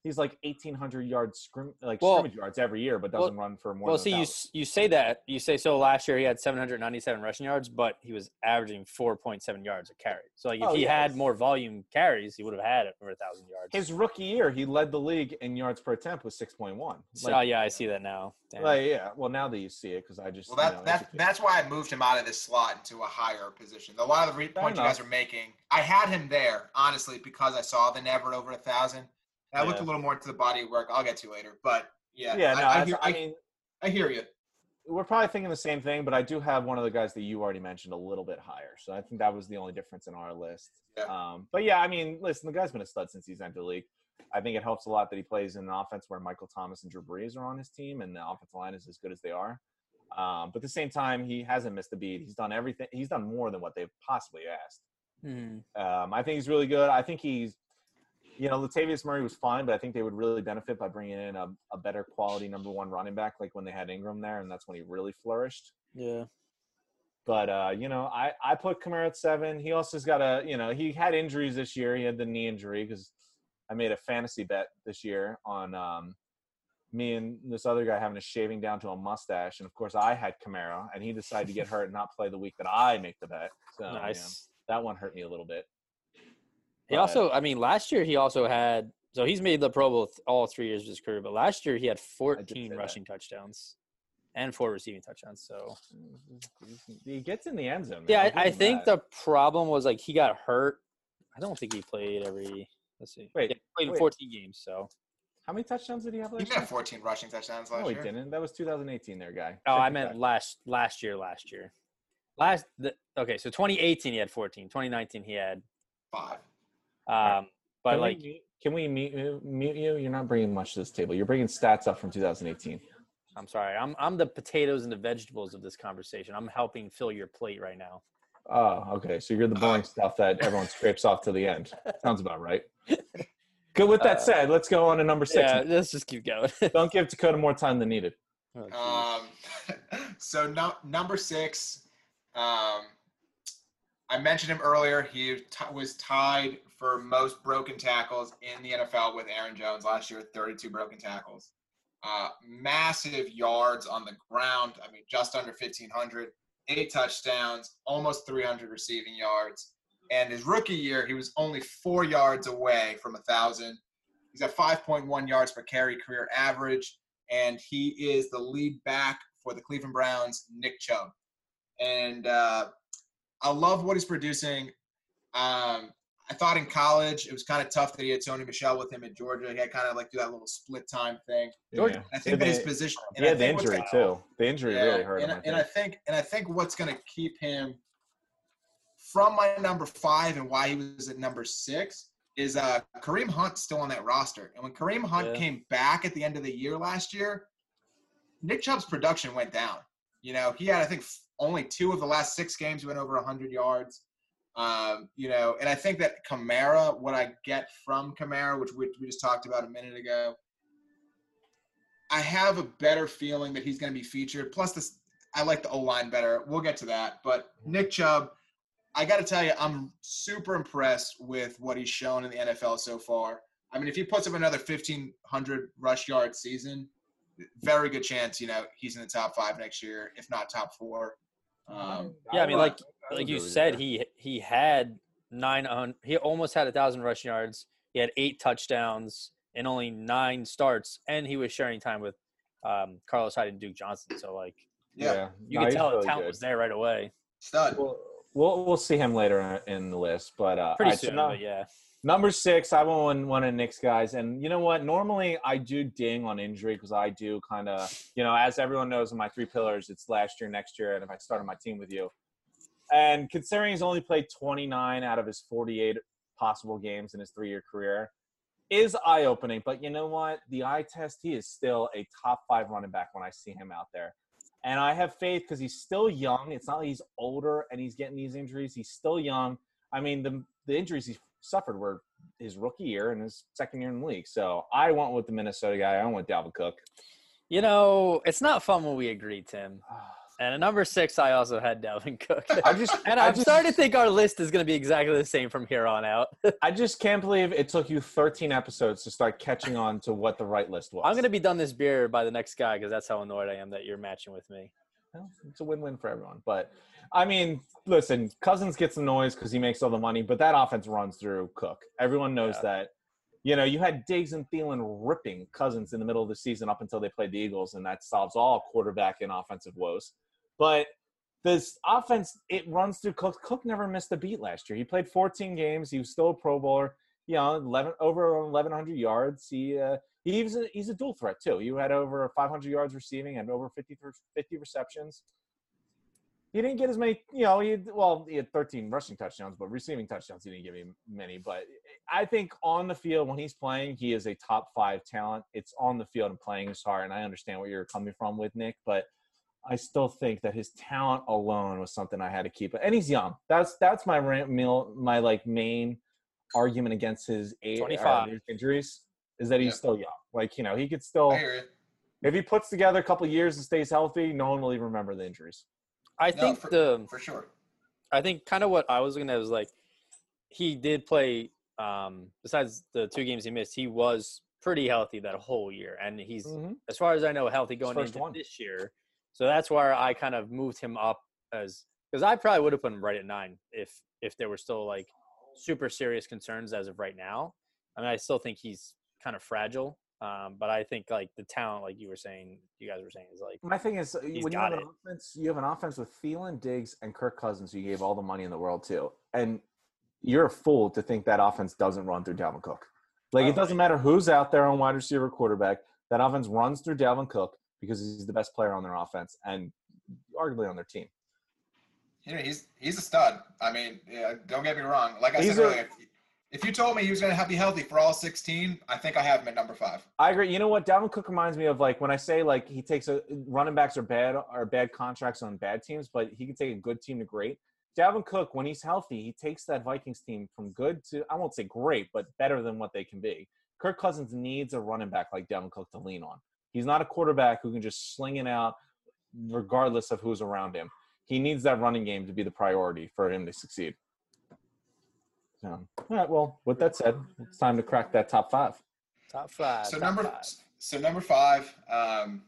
he's like 1800 yards scrim like
Well-
scrimmage yards every year, but doesn't run for more.
Well,
than
see, you you say that you say so. Last year he had 797 rushing yards, but he was averaging 4.7 yards a carry. So like if
Oh,
he
yeah,
had more volume carries, he would have had over a thousand yards.
his rookie year, he led the league in yards per attempt with 6.1.
So,
Like,
oh yeah, I see that now. Damn.
like, yeah. Well, now that you see it, because I just
Well, that,
you know,
that that's why I moved him out of this slot into a higher position. A lot of the re-
Fair
points you guys are making, I had him there honestly because I saw the never over a thousand. And I looked a little more into the body work. I'll get to later, but yeah,
yeah. No,
I, I,
that's-
hear,
I
I,
mean,
I hear you.
we're probably thinking the same thing, but I do have one of the guys that you already mentioned a little bit higher. So I think that was the only difference in our list.
Yeah.
Um, but yeah, I mean, listen, the guy's been a stud since he's entered the league. I think it helps a lot that he plays in an offense where Michael Thomas and Drew Brees are on his team, and the offensive line is as good as they are. Um, but at the same time, he hasn't missed a beat. He's done everything. He's done more than what they've possibly asked.
Mhm.
Um, I think he's really good. I think he's, you know, Latavius Murray was fine, but I think they would really benefit by bringing in a, a better quality number one running back, like when they had Ingram there, and that's when he really flourished.
Yeah.
But uh, you know, I I put Kamara at seven. He also's got a, you know, he had injuries this year. He had the knee injury because I made a fantasy bet this year on um, me and this other guy having a shaving down to a mustache, and of course I had Kamara, and he decided to get hurt and not play the week that I make the bet. So you know,
nice.
that one hurt me a little bit.
He also, I mean, last year he also had. So he's made the Pro Bowl th- all three years of his career, but last year he had 14
say that.
rushing touchdowns and four receiving touchdowns. So
He gets in the end zone. man.
yeah,
I'll
I, I think
that.
the problem was like he got hurt. I don't think he played every. Let's see.
Wait,
yeah, he played
wait.
14 games. So
how many touchdowns did he have
He
last
did
year?
have 14 rushing touchdowns last
No, he
year.
didn't. That was 2018, there, guy.
oh, I meant
that.
last last year. Last year. Last the, okay, so 2018 he had 14. 2019 he had.
Five.
Um, but
Can
like
we, mute- can we mute, you- mute you? You're not bringing much to this table. You're bringing stats up from 2018.
I'm sorry, I'm I'm the potatoes and the vegetables of this conversation. I'm helping fill your plate right now.
Oh, okay. So you're the boring stuff that everyone scrapes off to the end. Sounds about right. Good. With that
Uh,
said, let's go on to number six.
Yeah, let's just keep going.
Don't give Dakota more time than needed.
Oh.
Um, so no, number six, um, I mentioned him earlier. He t- was tied for most broken tackles in the NFL with Aaron Jones last year, 32 broken tackles. Uh, massive yards on the ground. I mean, just under 1,500, eight touchdowns, almost 300 receiving yards. And his rookie year, he was only four yards away from a thousand. He's at 5.1 yards per carry career average and he is the lead back for the Cleveland Browns, Nick Chubb. And uh, I love what he's producing. Um, I thought in college it was kind of tough that he had Sony Michel with him at Georgia. He had kind of like do that little split time thing.
Georgia-
And I think that his
Yeah,
position. And I
the injury
gonna-
too. The injury
yeah,
really hurt
and,
him.
I- and I
think.
think and I think what's going to keep him from my number five and why he was at number six is uh, Kareem Hunt still on that roster. And when Kareem Hunt
Yeah.
came back at the end of the year last year, Nick Chubb's production went down. You know, he had I think only two of the last six games went over 100 yards. Um, you know, and I think that Kamara, what I get from Kamara, which we, we just talked about a minute ago, I have a better feeling that he's going to be featured. Plus, this I like the O line better. We'll get to that. But Nick Chubb, I got to tell you, I'm super impressed with what he's shown in the NFL so far. I mean, if he puts up another 1,500 rush yard season, very good chance, you know, he's in the top five next year, if not top four. Um,
Yeah, I mean, like
I
like you
agree
said,
that.
he he had nine on he almost had a thousand rushing yards. He had eight touchdowns and only nine starts, and he was sharing time with um, Carlos Hyde and Duke Johnson. So like
yeah,
you
No,
could
he's
tell the talent
good.
was there right away.
stud.
We'll, we'll we'll see him later in the list, but uh,
Pretty
alright,
soon,
now-
but yeah.
Number six, I went one of Nick's guys, and you know what? Normally, I do ding on injury because I do kind of, you know, as everyone knows, in my three pillars, it's last year, next year, and if I started my team with you. And considering he's only played 29 out of his 48 possible games in his three-year career, is eye-opening. But you know what? The eye test, he is still a top five running back when I see him out there. And I have faith because he's still young. It's not like he's older and he's getting these injuries. He's still young. I mean, the the injuries he suffered were his rookie year and his second year in the league. So I went with the Minnesota guy. I went with Dalvin Cook.
You know, it's not fun when we agree, Tim. Ah. And at number six, I also had Dalvin Cook.
I just
and I'm
just,
starting to think our list is going to be exactly the same from here on out.
I just can't believe it took you 13 episodes to start catching on to what the right list was.
I'm going to be done this beer by the next guy because that's how annoyed I am that you're matching with me.
Well, it's a win-win for everyone. But I mean, listen, Cousins gets the noise because he makes all the money, but that offense runs through Cook. Everyone knows
Yeah.
that. You know, you had Diggs and Thielen ripping Cousins in the middle of the season up until they played the Eagles, and that solves all quarterback and offensive woes. But this offense, it runs through Cook. Cook never missed a beat last year. He played 14 games. He was still a Pro Bowler. You know, 11 over 1,100 yards. He uh, he's a, he's a dual threat too. You had over 500 yards receiving and over 50 50 receptions. He didn't get as many, you know. He had, well, he had 13 rushing touchdowns, but receiving touchdowns he didn't give him many. But I think on the field when he's playing, he is a top five talent. It's on the field and playing his hard, and I understand where you're coming from with Nick, but I still think that his talent alone was something I had to keep. And he's young. That's that's my my like main argument against his age, uh,
25.
his injuries is that he's
Yeah.
still young. Like you know, he could still
I hear
if he puts together a couple years and stays healthy, no one will even remember the injuries.
I
No,
think
for-
the
For sure.
I think kind of what I was gonna was like he did play um besides the two games he missed, he was pretty healthy that whole year. And he's as far as I know, healthy going into
one.
this year. So that's where I kind of moved him up as because I probably would have put him right at nine if if there were still like super serious concerns as of right now. I mean, I still think he's kind of fragile, um, but I think like the talent, like you were saying, you guys were saying, is like
My thing is, uh, when you have an offense, you have an offense with Thielen, Diggs, and Kirk Cousins. You gave all the money in the world to, and you're a fool to think that offense doesn't run through Dalvin Cook. Like
Oh,
it doesn't matter who's out there on wide receiver, quarterback. That offense runs through Dalvin Cook because he's the best player on their offense and arguably on their team.
You know, he's he's a stud. I mean, yeah, don't get me wrong. Like I
He's
said earlier, if, if you told me he was going to be healthy for all 16, I think I have him at number five.
I agree. You know what? Dalvin Cook reminds me of like when I say like he takes a running backs are bad are bad contracts on bad teams, but he can take a good team to great. Dalvin Cook, when he's healthy, he takes that Vikings team from good to I won't say great, but better than what they can be. Kirk Cousins needs a running back like Dalvin Cook to lean on. He's not a quarterback who can just sling it out regardless of who's around him. He needs that running game to be the priority for him to succeed. So, all right. Well, with that said, it's time to crack that top five.
top five.
so
top
number
five.
so number five, um,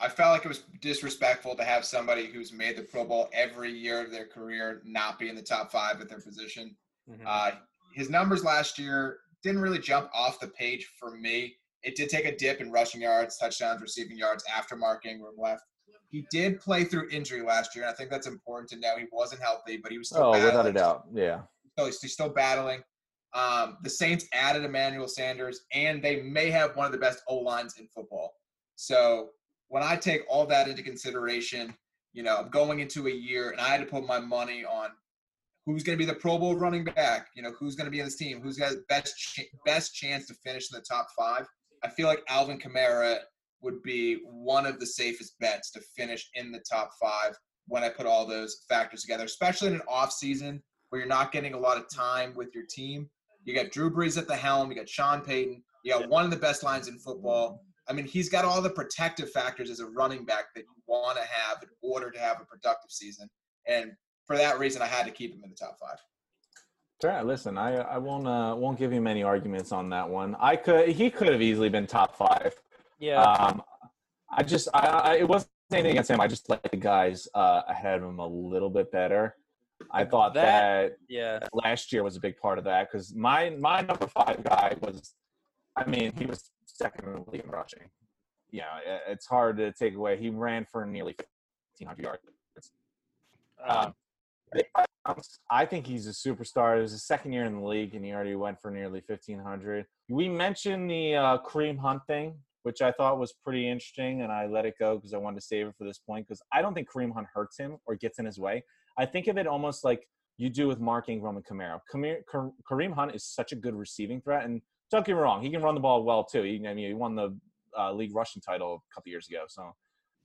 I felt like it was disrespectful to have somebody who's made the Pro Bowl every year of their career not be in the top five at their position.
Mhm.
Uh, his numbers last year didn't really jump off the page for me. It did take a dip in rushing yards, touchdowns, receiving yards after Mark Ingram left. He did play through injury last year, and I think that's important to know. He wasn't healthy, but he was still
Oh, without a
battling.
doubt. Yeah.
So he's he's still battling. Um, the Saints added Emmanuel Sanders, and they may have one of the best O lines in football. So when I take all that into consideration, you know, I'm going into a year, and I had to put my money on who's going to be the Pro Bowl running back. You know, who's going to be in this team, who's got best ch- best chance to finish in the top five. I feel like Alvin Kamara would be one of the safest bets to finish in the top five when I put all those factors together, especially in an off season where you're not getting a lot of time with your team. You got Drew Brees at the helm. You got Sean Payton. You got one of the best lines in football. I mean, he's got all the protective factors as a running back that you want to have in order to have a productive season. And for that reason, I had to keep him in the top five.
Sure. Listen, I I won't uh, won't give you many arguments on that one. I could he could have easily been top five.
Yeah.
Um, I just, I, I, it wasn't anything against him. I just like the guys uh, ahead of him a little bit better. I thought that,
That- Yeah.
last year was a big part of that because my my number five guy was, I mean, he was second in the league in rushing. You know, it's hard to take away. He ran for nearly 1,500 yards.
Um,
I think he's a superstar. It was his second year in the league, and he already went for nearly 1,500. We mentioned the uh, Kareem Hunt thing, which I thought was pretty interesting, and I let it go because I wanted to save it for this point because I don't think Kareem Hunt hurts him or gets in his way. I think of it almost like you do with Mark Ingram and Kamara. Kareem Hunt is such a good receiving threat, and don't get me wrong, he can run the ball well too. He, I mean, he won the uh, league rushing title a couple years ago. So,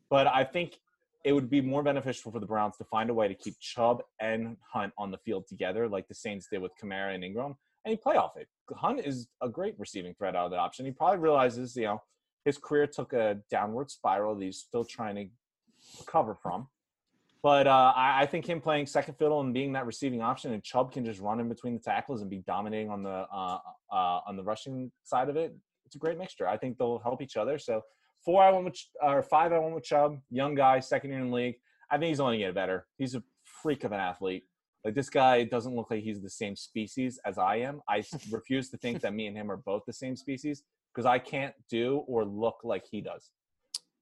but I think it would be more beneficial for the Browns to find a way to keep Chubb and Hunt on the field together, like the Saints did with Kamara and Ingram, and you play off it. Hunt is a great receiving threat out of that option. He probably realizes, you know, his career took a downward spiral that he's still trying to recover from. But uh, I, I think him playing second fiddle and being that receiving option, and Chubb can just run in between the tackles and be dominating on the uh, uh, on the rushing side of it. It's a great mixture. I think they'll help each other. So four, I went with or five, I went with Chubb, young guy, second year in the league. I think he's only getting better. He's a freak of an athlete. Like this guy doesn't look like he's the same species as I am. I refuse to think that me and him are both the same species because I can't do or look like he does.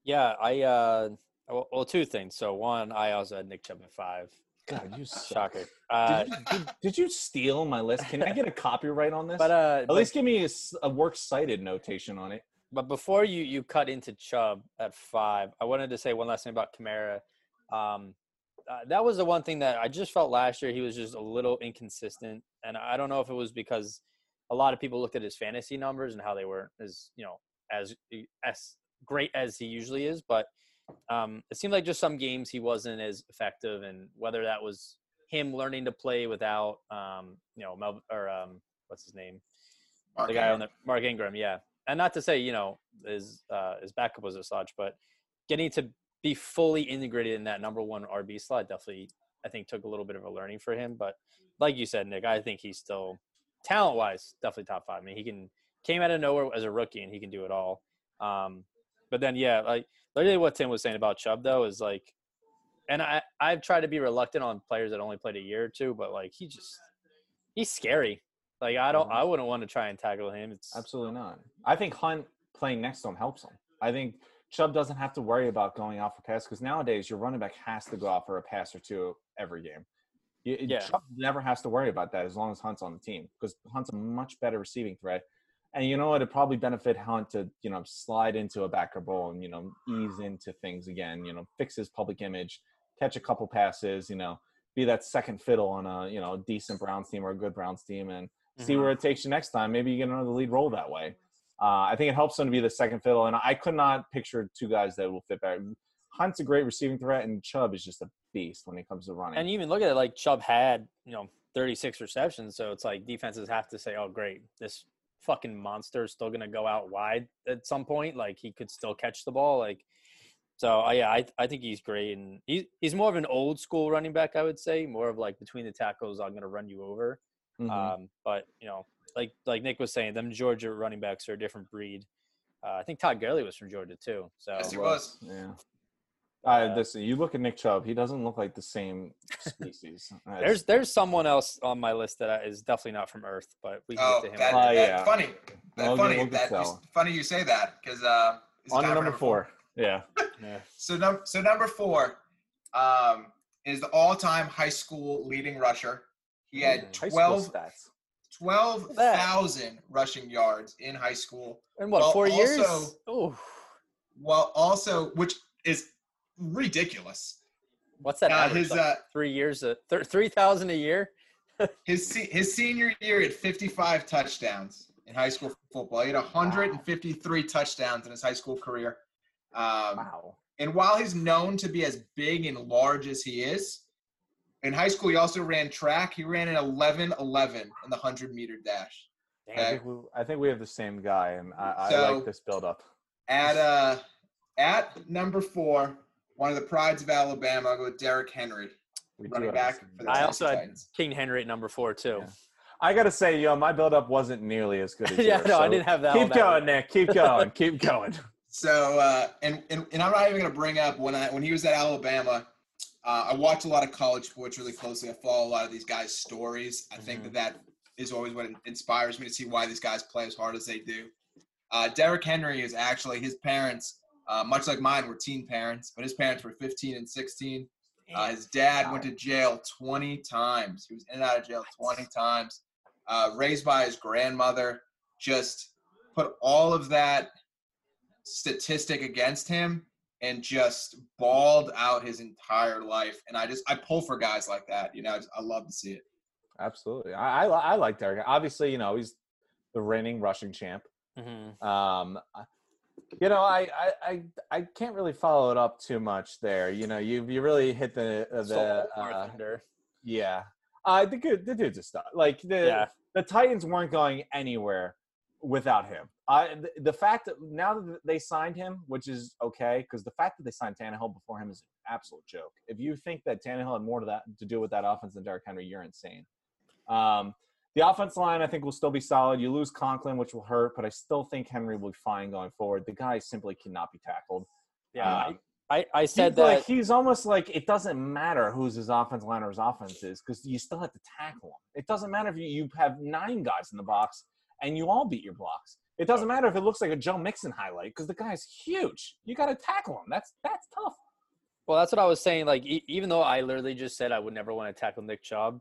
yeah, I uh well, well two things. So one, I also had Nick Chubb at five.
God, you suck.
Shocker. Uh,
Did you, did, did you steal my list? Can I get a copyright on this?
but uh
At least give me a works cited notation on it.
But before you you cut into Chubb at five, I wanted to say one last thing about Kamara. Um, uh, that was the one thing that I just felt last year he was just a little inconsistent, and I don't know if it was because a lot of people looked at his fantasy numbers and how they weren't as you know as as great as he usually is, but um, it seemed like just some games he wasn't as effective, and whether that was him learning to play without um, you know Mel or um, what's his name
Mark
the guy on the Mark Ingram, yeah. And not to say you know his uh, his backup was as such, but getting to be fully integrated in that number one RB slot definitely I think took a little bit of a learning for him. But like you said, Nick, I think he's still talent wise definitely top five. I mean, he can came out of nowhere as a rookie and he can do it all. Um, but then yeah, like literally what Tim was saying about Chubb though is like, and I I've tried to be reluctant on players that only played a year or two, but like he just he's scary. Like I don't I wouldn't want to try and tackle him. It's
Absolutely not. I think Hunt playing next to him helps him. I think Chubb doesn't have to worry about going out for pass because nowadays your running back has to go out for a pass or two every game.
Yeah.
Chubb never has to worry about that as long as Hunt's on the team because Hunt's a much better receiving threat. And you know what? It'd probably benefit Hunt to, you know, slide into a backer bowl and, you know, ease into things again, you know, fix his public image, catch a couple passes, you know, be that second fiddle on a, you know, a decent Browns team or a good Browns team and see
Mhm.
where it takes you next time. Maybe you get another lead role that way. Uh, I think it helps him to be the second fiddle, and I could not picture two guys that will fit better. Hunt's a great receiving threat, and Chubb is just a beast when it comes to running.
And you even look at it like Chubb had, you know, 36 receptions. So it's like defenses have to say, oh, great, this fucking monster is still going to go out wide at some point. Like he could still catch the ball. Like, so uh, yeah, I, I think he's great. And he's, he's more of an old school running back, I would say, more of like between the tackles, I'm going to run you over.
Mhm.
Um, but, you know, like, like Nick was saying, them Georgia running backs are a different breed. Uh, I think Todd Gurley was from Georgia too. So
Yes, he
Well,
was.
Yeah. Uh,
Uh,
listen, you look at Nick Chubb; he doesn't look like the same species.
there's there's someone else on my list that is definitely not from Earth, but we can
Oh,
get to him.
that,
Oh,
that
yeah.
funny. That funny.
we'll
that
that
you, funny you say that because uh,
on to
time for
number four. Yeah,
Yeah.
So number so number four um, is the all-time high school leading rusher. He had
Mm.
High school
12
stats.
12,000 rushing yards in high school.
In what,
Well,
four years?
also-
Oh,
While also, which is ridiculous.
what's that?
Uh, his
like
uh,
three years, uh, th- three thousand a year.
his his senior year, he had 55 touchdowns in high school football. He had 153 touchdowns in his high school career. Um,
Wow.
And while he's known to be as big and large as he is, in high school he also ran track. He ran an 11 11 in the 100 meter dash.
I think, we, I think we have the same guy, and I, I like this build up.
At uh at number four, one of the prides of Alabama, I'll go with Derrick Henry,
We do
running
have
back for the.
I also had
Titans.
King Henry at number four too.
Yeah. I gotta say, yo, my build up wasn't nearly as good as
Yeah,
yours.
no, I didn't have that.
Keep
that
going,
list.
Nick. Keep going. Keep going.
So, uh, and, and and I'm not even gonna bring up when I when he was at Alabama. Uh, I watch a lot of college sports really closely. I follow a lot of these guys' stories. I think that that is always what inspires me to see why these guys play as hard as they do. Uh, Derrick Henry is actually his parents, uh, much like mine, were teen parents, but his parents were 15 and 16. Uh, his dad went to jail 20 times. He was in and out of jail 20 times. Uh, raised by his grandmother, just put all of that statistic against him and just balled out his entire life. And I just I pull for guys like that. You know, I, just, I love to see it.
Absolutely, I, I I like Derrick. Obviously, you know he's the reigning rushing champ.
Mhm.
Um, you know, I, I I I can't really follow it up too much there. You know, you you really hit the uh, the uh, yeah. Uh, the good the dude's a stud. Like the
Yeah.
the Titans weren't going anywhere without him. I the, the fact that now that they signed him, which is okay, because the fact that they signed Tannehill before him is an absolute joke. If you think that Tannehill had more to that to do with that offense than Derrick Henry, you're insane. Um, the offense line, I think, will still be solid. You lose Conklin, which will hurt, but I still think Henry will be fine going forward. The guy simply cannot be tackled.
Yeah.
Um,
I, I said
he's
that.
like he's almost like it doesn't matter who's his offense line or his offense is because you still have to tackle him. It doesn't matter if you, you have nine guys in the box and you all beat your blocks. It doesn't matter if it looks like a Joe Mixon highlight because the guy's huge. You got to tackle him. That's that's tough.
Well, that's what I was saying. Like, e- even though I literally just said I would never want to tackle Nick Chubb,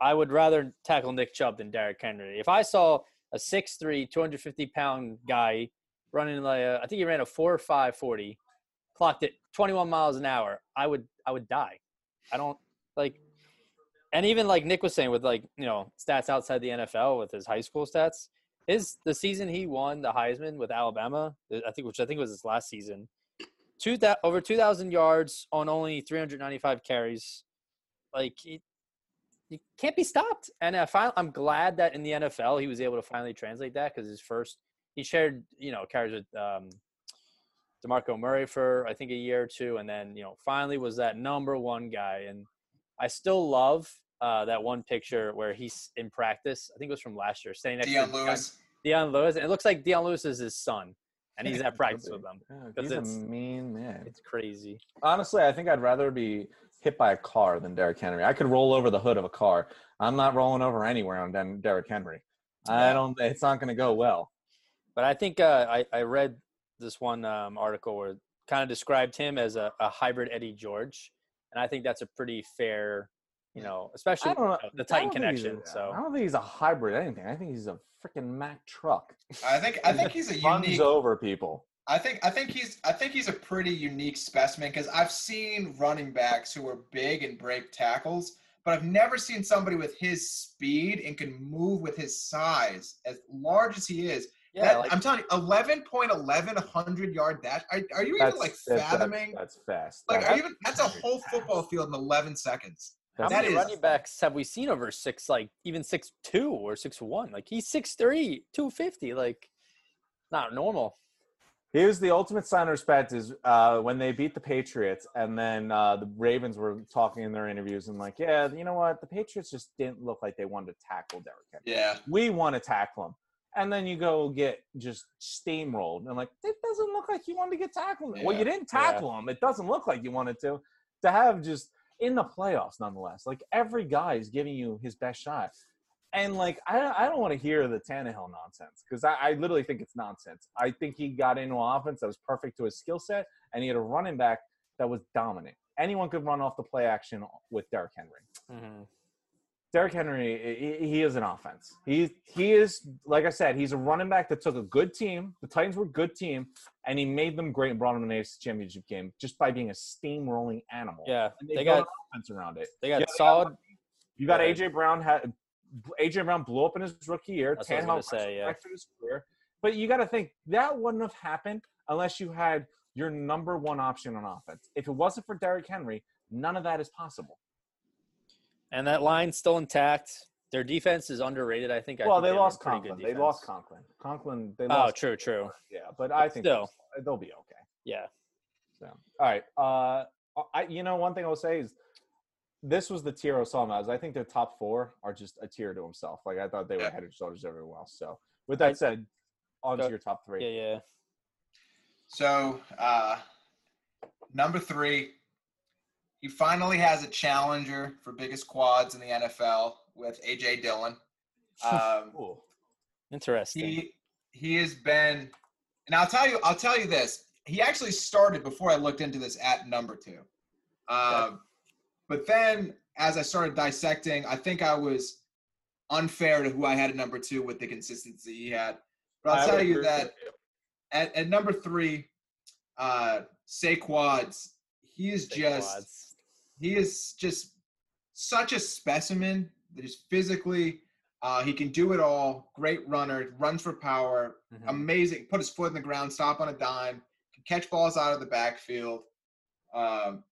I would rather tackle Nick Chubb than Derrick Henry. If I saw a 6'3", 250 pound guy running like I think he ran a four or five forty, clocked it 21 miles an hour, I would I would die. I don't like, and even like Nick was saying with like you know stats outside the NFL with his high school stats, his the season he won the Heisman with Alabama, I think which I think was his last season two over 2000 yards on only 395 carries like you can't be stopped and I fin- i'm glad that in the nfl he was able to finally translate that because his first he shared you know carries with um demarco murray for i think a year or two and then you know finally was that number one guy and i still love uh, that one picture where he's in practice i think it was from last year standing next
Dion
to
Lewis.
Dion Lewis, and it looks like Dion Lewis is his son, and he's at practice with them.
Yeah,
'Cause
he's a mean man.
It's crazy.
Honestly, I think I'd rather be hit by a car than Derrick Henry. I could roll over the hood of a car. I'm not rolling over anywhere on Den- Derrick Henry. I don't. It's not going to go well.
But I think uh, I, I read this one um, article where it kind of described him as a, a hybrid Eddie George, and I think that's a pretty fair, you know, especially
I don't know.
the
I
Titan
don't think he's
connection.
a-
So
I don't think he's a hybrid anything. I think he's a freaking Mack truck.
I think I think he's a unique Runs
over people.
I think I think he's I think he's a pretty unique specimen because I've seen running backs who are big and break tackles, but I've never seen somebody with his speed and can move with his size as large as he is.
yeah,
That-
like,
I'm telling you, 11.11 100 yard dash. Are, are you even like fathoming?
That's, fast.
like,
That's-
are you even? That's a whole football field in 11 seconds.
how
that
many
is-
running backs have we seen over six, like even six two or six one? Like he's six three, two fifty. Like not normal.
Here's the ultimate sign of respect is uh, when they beat the Patriots, and then uh, the Ravens were talking in their interviews and like, yeah, you know what? The Patriots just didn't look like they wanted to tackle Derrick Henry.
Yeah.
We want to tackle him. And then you go get just steamrolled. And like, it doesn't look like you wanted to get tackled. Well, you didn't tackle him. It doesn't look like you wanted to. To have just in the playoffs, nonetheless, like every guy is giving you his best shot. And like, I, I don't want to hear the Tannehill nonsense because I, I literally think it's nonsense. I think he got into an offense that was perfect to his skill set, and he had a running back that was dominant. Anyone could run off the play action with Derrick Henry.
Mm-hmm.
Derrick Henry, he, he is an offense. He he is like I said, he's a running back that took a good team. The Titans were a good team, and he made them great and brought them an AFC Championship game just by being a steamrolling animal.
Yeah,
and they,
they got
an offense around it.
they got
Yeah, they got
solid.
You got AJ Brown had AJ Brown blew up in his rookie year.
That's what
Tannehill
gonna say, yeah.
his career. But you got to think that wouldn't have happened unless you had your number one option on offense. If it wasn't for Derrick Henry, none of that is possible.
And that line's still intact. Their defense is underrated. I think. I
well,
think
they
a
lost Conklin. They lost. Conklin. Conklin. They lost.
Oh,
lost.
true, true.
Yeah, but I think
still.
they'll, be okay.
Yeah.
So, all right. Uh, I you know one thing I will say is this was the tier of Salmaz. I think their top four are just a tier to himself. Like I thought they were
Yeah.
head and shoulders everyone else. So with that
I-
said, on to your top three.
Yeah, yeah.
So, uh, number three, he finally has a challenger for biggest quads in the NFL with AJ Dillon. Um,
Cool.
Interesting.
he he has been, and I'll tell you, I'll tell you this. He actually started before I looked into this at number two, um, but then as I started dissecting, I think I was unfair to who I had at number two with the consistency he had. But I'll
I
tell you that at, at number three, uh, Saquads, he is
Big
just he is just such a specimen that is physically uh, he can do it all great runner runs for power
Mhm.
amazing put his foot in the ground stop on a dime can catch balls out of the backfield um,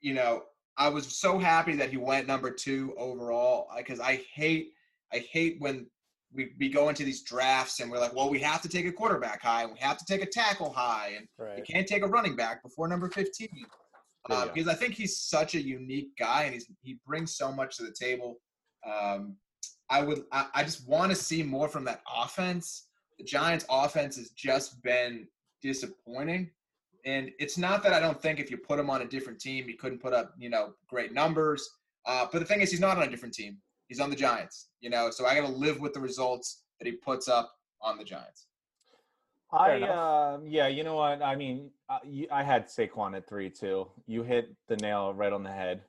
you know i was so happy that he went number two overall because i hate i hate when we, we go into these drafts and we're like well we have to take a quarterback high and we have to take a tackle high and you can't take a running back before number 15 uh,
Bingo.
because I think he's such a unique guy and he's he brings so much to the table. Um, I would I, I just want to see more from that offense. The Giants' offense has just been disappointing, and it's not that I don't think if you put him on a different team he couldn't put up you know great numbers. Uh, but the thing is, he's not on a different team. He's on the Giants. You know, so I got to live with the results that he puts up on the Giants.
I
Fair enough.
um yeah, you know what? I mean, uh, you, I had Saquon at three too. You hit the nail right on the head.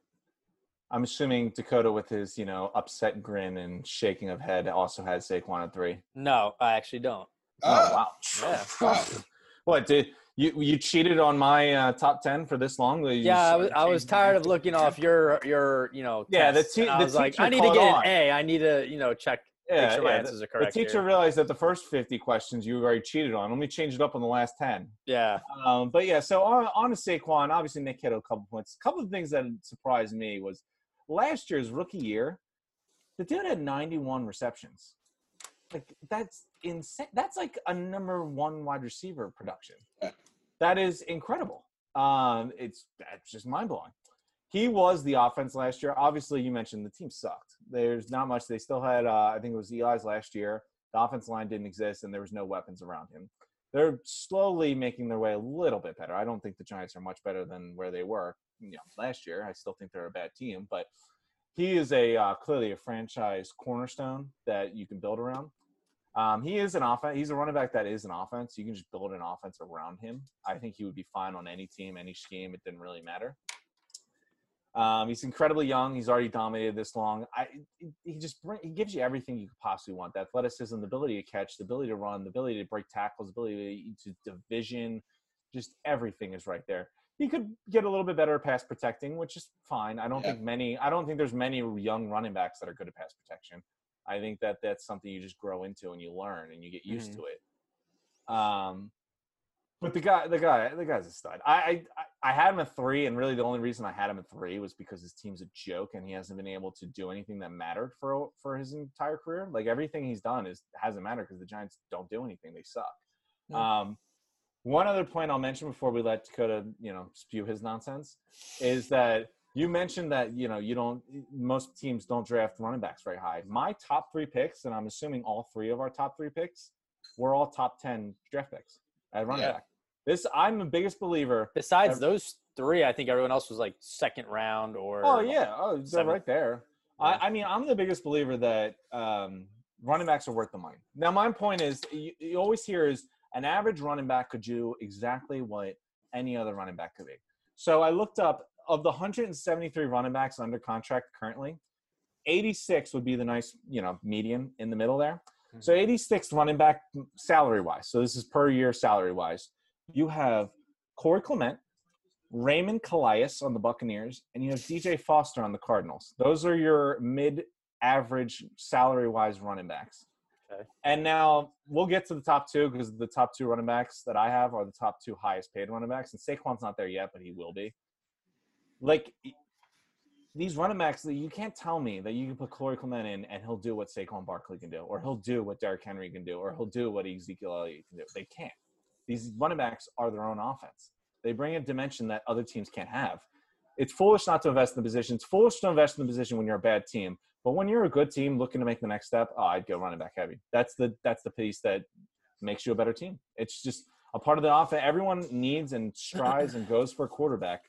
I'm assuming Dakota, with his you know upset grin and shaking of head, also had Saquon at three.
No, I actually don't.
Oh, wow!
Yeah.
Wow.
What did you you cheated on my uh, top ten for this long? You
Yeah, I was, I was tired of looking off your your you know.
Yeah, the te-
and I
the
was like, I need to get
on.
an A. I need to you know check.
Yeah,
sure
yeah, the,
are correct
the teacher
here.
realized that the first 50 questions you already cheated on. Let me change it up on the last 10.
Yeah.
Um, but yeah, so on, on to Saquon, obviously Nick hit a couple points. A couple of things that surprised me was last year's rookie year, the dude had 91 receptions. Like that's insane. That's like a number one wide receiver production. That is incredible. Um, it's that's just mind blowing. He was the offense last year. Obviously, you mentioned the team sucked. There's not much. They still had, uh, I think it was Eli's last year. The offense line didn't exist, and there was no weapons around him they're slowly making their way a little bit better. I don't think the Giants are much better than where they were you know, last year. I still think they're a bad team, but he is a uh, clearly a franchise cornerstone that you can build around. Um, he is an offense. He's a running back that is an offense. You can just build an offense around him. I think he would be fine on any team, any scheme. It didn't really matter. Um, he's incredibly young. He's already dominated this long. I, he just bring, he gives you everything you could possibly want: the athleticism, the ability to catch, the ability to run, the ability to break tackles, the ability to, to division. Just everything is right there. He could get a little bit better at pass protecting, which is fine. I don't
Yeah.
think many. I don't think there's many young running backs that are good at pass protection. I think that that's something you just grow into and you learn and you get used
Mhm.
to it. Um, but the guy, the guy, the guy's a stud. I, I, I had him at three, and really the only reason I had him at three was because his team's a joke, and he hasn't been able to do anything that mattered for for his entire career. Like everything he's done is hasn't mattered because the Giants don't do anything; they suck. Um, one other point I'll mention before we let Dakota, you know, spew his nonsense, is that you mentioned that you know you don't most teams don't draft running backs very high. My top three picks, and I'm assuming all three of our top three picks, were all top ten draft picks at running
Yeah.
back. This I'm the biggest believer.
Besides those three, I think everyone else was like second round or.
Oh yeah, oh they're
seven.
right there.
Yeah.
I, I mean, I'm the biggest believer that um, running backs are worth the money. Now, my point is, you, you always hear is an average running back could do exactly what any other running back could be. So I looked up of the 173 running backs under contract currently, 86 would be the nice, you know, median in the middle there. So mm-hmm. 86 running back salary wise. So this is per year salary wise. You have Corey Clement, Raymond Calais on the Buccaneers, and you have DJ Foster on the Cardinals. Those are your mid average salary wise running backs.
Okay.
And now we'll get to the top two because the top two running backs that I have are the top two highest paid running backs. And Saquon's not there yet, but he will be. Like these running backs, you can't tell me that you can put Corey Clement in and he'll do what Saquon Barkley can do, or he'll do what Derrick Henry can do, or he'll do what Ezekiel Elliott can do. They can't. These running backs are their own offense. They bring a dimension that other teams can't have. It's foolish not to invest in the position. It's foolish to invest in the position when you're a bad team. But when you're a good team looking to make the next step, oh, I'd go running back heavy. That's the that's the piece that makes you a better team. It's just a part of the offense. Everyone needs and strives and goes for a quarterback.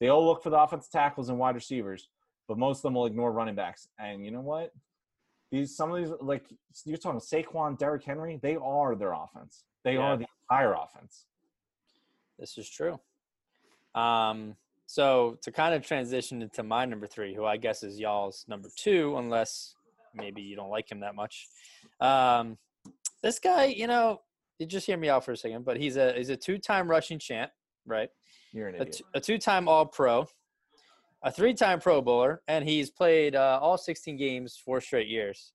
They all look for the offensive tackles and wide receivers, but most of them will ignore running backs. And you know what? These some of these like you're talking Saquon, Derrick Henry, they are their offense. They
Yeah.
are the entire offense.
This is true. Um, so to kind of transition into my number three, who I guess is y'all's number two, unless maybe you don't like him that much. Um, this guy, you know, you just hear me out for a second, but he's a he's a two-time rushing champ, right?
You're an
A,
idiot.
t- a two-time All-Pro, a three-time Pro Bowler, and he's played uh, all 16 games four straight years.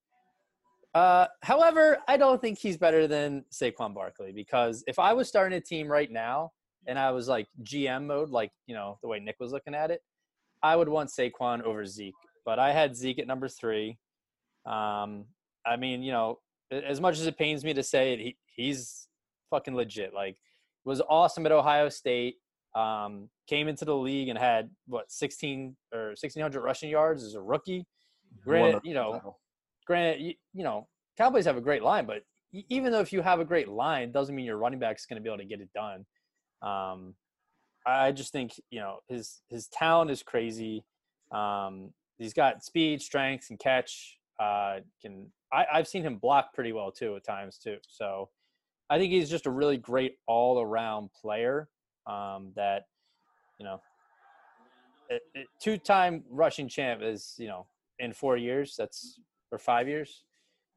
Uh, however, I don't think he's better than Saquon Barkley because if I was starting a team right now and I was like GM mode, like you know the way Nick was looking at it, I would want Saquon over Zeke. But I had Zeke at number three. Um, I mean, you know, as much as it pains me to say it, he, he's fucking legit. Like, was awesome at Ohio State. Um, came into the league and had what 16 or 1600 rushing yards as a rookie. Granted, you know, granted, you, you know, Cowboys have a great line, but even though if you have a great line, doesn't mean your running back is going to be able to get it done. Um, I just think you know his his talent is crazy. Um, he's got speed, strength, and catch. Uh, can I, I've seen him block pretty well too at times too. So I think he's just a really great all around player. Um, that you know, two time rushing champ is you know in four years. That's for five years.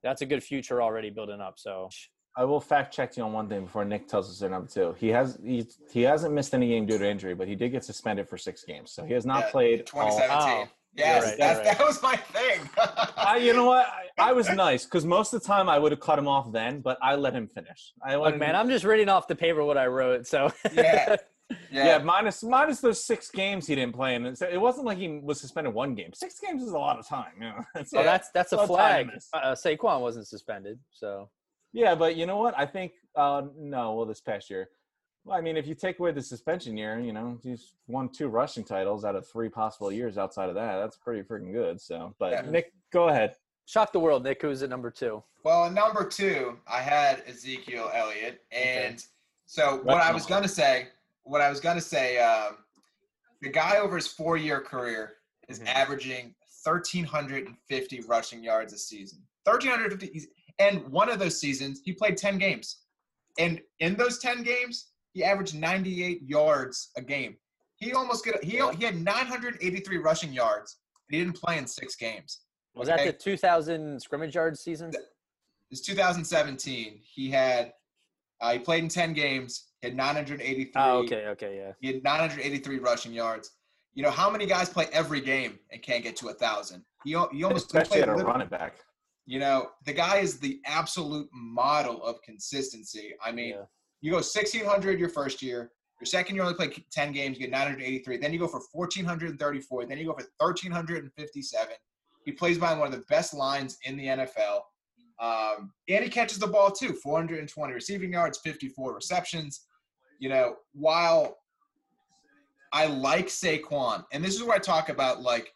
That's a good future already building up. So
I will fact check you on one thing before Nick tells us their number two. He has he, he hasn't missed any game due to injury, but he did get suspended for six games, so he has not
Yeah,
played. all-
2017.
Oh,
yes,
right,
that's,
right.
that was my thing.
I, you know what? I, I was nice because most of the time I would have cut him off then, but I let him finish. I let
look,
him,
man, I'm just reading off the paper what I wrote. So
Yeah.
yeah.
yeah.
minus minus those six games he didn't play, and it's- it wasn't like he was suspended one game. Six games is a lot of time. You know? It's
So
like-
that's that's a
Well,
flag.
time
Uh, Saquon wasn't suspended, so
Yeah, but you know what? I think uh no, well this past year. Well, I mean, if you take away the suspension year, you know, he's won two rushing titles out of three possible years outside of that. That's pretty freaking good. So, but
Yeah.
Nick, go ahead.
shock the world. Nick, who's at number two?
Well, at number two, I had Ezekiel Elliott, and so what I was gonna say, what I was gonna say, um, the guy over his four-year career is
Mhm.
averaging 1,350 rushing yards a season. 1,350, and one of those seasons he played 10 games, and in those 10 games he averaged 98 yards a game. He almost get he he had 983 rushing yards. And he didn't play in six games.
Was
Okay.
that the 2000 scrimmage yard season?
It's 2017. He had uh, he played in 10 games. He had 983.
Oh, okay, okay, yeah.
He had 983 rushing yards. You know how many guys play every game and can't get to a thousand? He, al- he almost
Especially at a running back.
You know the guy is the absolute model of consistency. I mean,
yeah.
You go 1600 your first year. Your second year only play 10 games, you get 983. Then you go for 1434. Then you go for 1357. He plays by one of the best lines in the NFL. Um, and he catches the ball too 420 receiving yards, 54 receptions. You know, while I like Saquon, and this is where I talk about like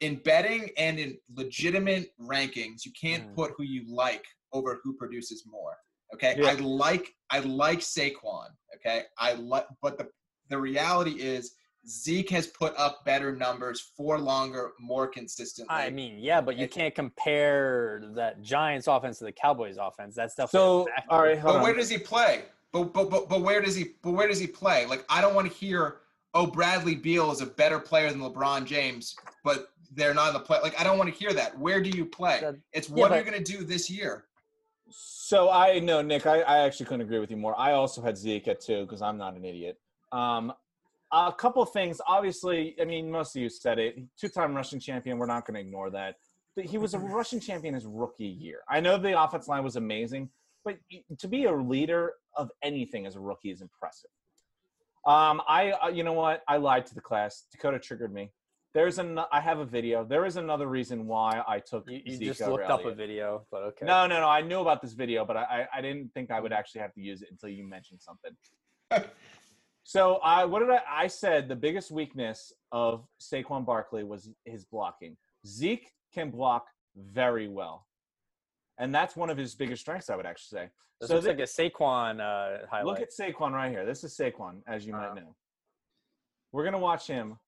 in betting and in legitimate rankings, you can't
Mm.
put who you like over who produces more. Okay,
Yeah.
I like I like Saquon. Okay, I like, but the the reality is Zeke has put up better numbers for longer, more consistently.
I mean, yeah, but you
Okay.
can't compare that Giants offense to the Cowboys offense. That's definitely
So,
a factor.
all right, hold
but
on.
where does he play? But, but but but where does he? But where does he play? Like I don't want to hear, oh Bradley Beal is a better player than LeBron James, but they're not in the play. Like I don't want to hear that. Where do you play?
That-
It's
yeah,
what are you going to do this year?
So I know Nick. I, I actually couldn't agree with you more. I also had Zeke at two because I'm not an idiot. Um, a couple of things. Obviously, I mean, most of you said it. Two-time rushing champion. We're not going to ignore that. But he was a rushing champion his rookie year. I know the offense line was amazing, but to be a leader of anything as a rookie is impressive. Um, I, uh, you know what? I lied to the class. Dakota triggered me. There's an. I have a video. There is another reason why I took
you, you
Zeke
just looked up a video, but okay.
No, no, no. I knew about this video, but I, I, I didn't think I would actually have to use it until you mentioned something. so I, what did I? I said the biggest weakness of Saquon Barkley was his blocking. Zeke can block very well. and that's one of his biggest strengths. I would actually say.
This
So
looks
thi-
like a Saquon uh, highlight.
Look at Saquon right here. This is Saquon, as you
Uh-huh.
might know. We're gonna watch him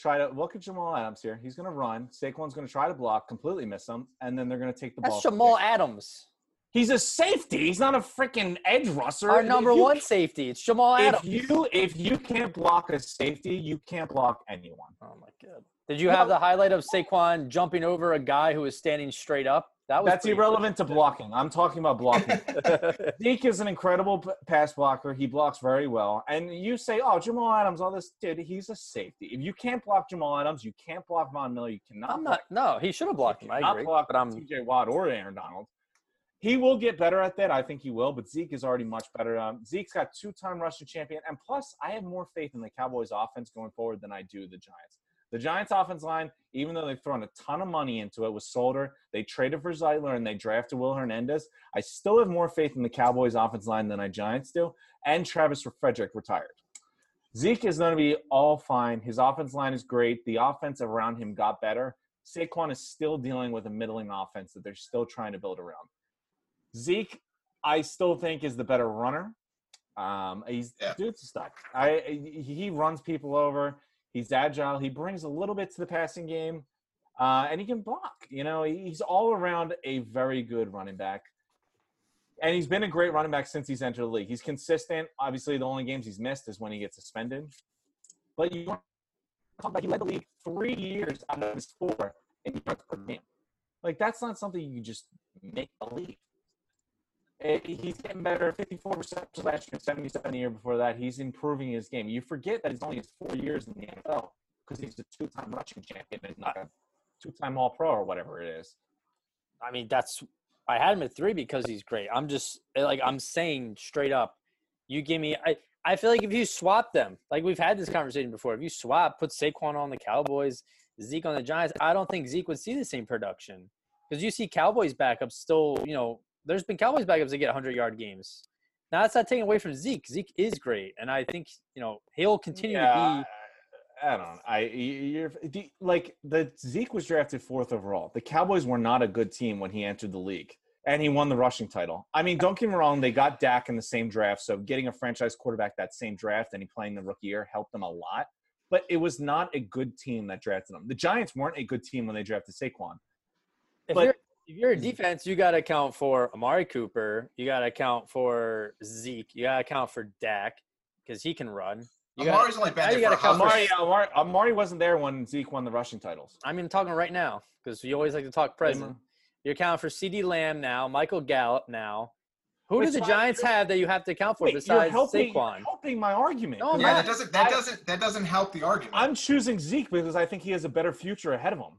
try to look at Jamal Adams here. He's gonna run. Saquon's gonna try to block, completely miss him, and then they're gonna take the ball.
That's Jamal. Adams,
He's a safety. He's not a freaking edge rusher.
our number
you-
one safety. It's Jamal
If
Adams.
you if you can't block a safety, you can't block anyone.
Oh my god! Did you have the highlight of Saquon jumping over a guy who was standing straight up? That
That's irrelevant to blocking. I'm talking about blocking. Zeke is an incredible pass blocker. He blocks very well. And you say, oh, Jamal Adams, all this, dude, he's a safety. If you can't block Jamal Adams, you can't block Von Miller. You cannot
I'm
block,
not. No, he should have blocked him. I agree.
block
But I'm.
TJ Watt or Aaron Donald. He will get better at that. I think he will. But Zeke is already much better. Um, Zeke's got two-time rushing champion. And plus, I have more faith in the Cowboys offense going forward than I do the Giants. The Giants offense line, even though they've thrown a ton of money into it with Solder, they traded for Zeitler and they drafted Will Hernandez. I still have more faith in the Cowboys offense line than I Giants do. And Travis Frederick retired. Zeke is going to be all fine. His offense line is great. The offense around him got better. Saquon is still dealing with a middling offense that they're still trying to build around. Zeke, I still think is the better runner. Um, he's
Yeah.
dude's a stud. I he runs people over. He's agile. He brings a little bit to the passing game, uh, and he can block. You know, he's all around a very good running back. And he's been a great running back since he's entered the league. He's consistent. Obviously, the only games he's missed is when he gets suspended. But you talk about he led the league three years out of his four in yards per game. Like that's not something you just make believe. Eh, He's getting better. 54 receptions last year, 77 the year before that. He's improving his game. You forget that he's only four years in the NFL because he's a two-time rushing champion and not a two-time All-Pro or whatever it is.
I mean, that's. I had him at three because he's great. I'm just like I'm saying straight up. You give me. I. I feel like if you swap them, like we've had this conversation before, if you swap, put Saquon on the Cowboys, Zeke on the Giants, I don't think Zeke would see the same production because you see Cowboys backups still. You know, there's been Cowboys backups that get 100 yard games. Now that's not taking away from Zeke. Zeke is great, and I think you know he'll continue to
I I don't. know. I you're like the Zeke was drafted fourth overall. The Cowboys were not a good team when he entered the league, and he won the rushing title. I mean, don't get me wrong. They got Dak in the same draft, so getting a franchise quarterback that same draft and he playing the rookie year helped them a lot. But it was not a good team that drafted him. The Giants weren't a good team when they drafted Saquon.
If
But-
if you're a defense, you got to account for Amari Cooper. You got to account for Zeke. You got to account for Dak because he can run. You got.
Amari's only been there
you
for
gotta
a
come
couple-
Amari, Amari, Amari wasn't there when Zeke won the rushing titles.
I mean, I'm talking right now because you always like to talk present. You're accounting for CeeDee Lamb now, Michael Gallup now. Who
Wait,
do the Giants have that you have to account for
Wait, you're
besides
helping,
Saquon?
you're helping my argument.
No,
Yeah, that doesn't that
I-
doesn't that doesn't help the argument.
I'm choosing Zeke because I think he has a better future ahead of him.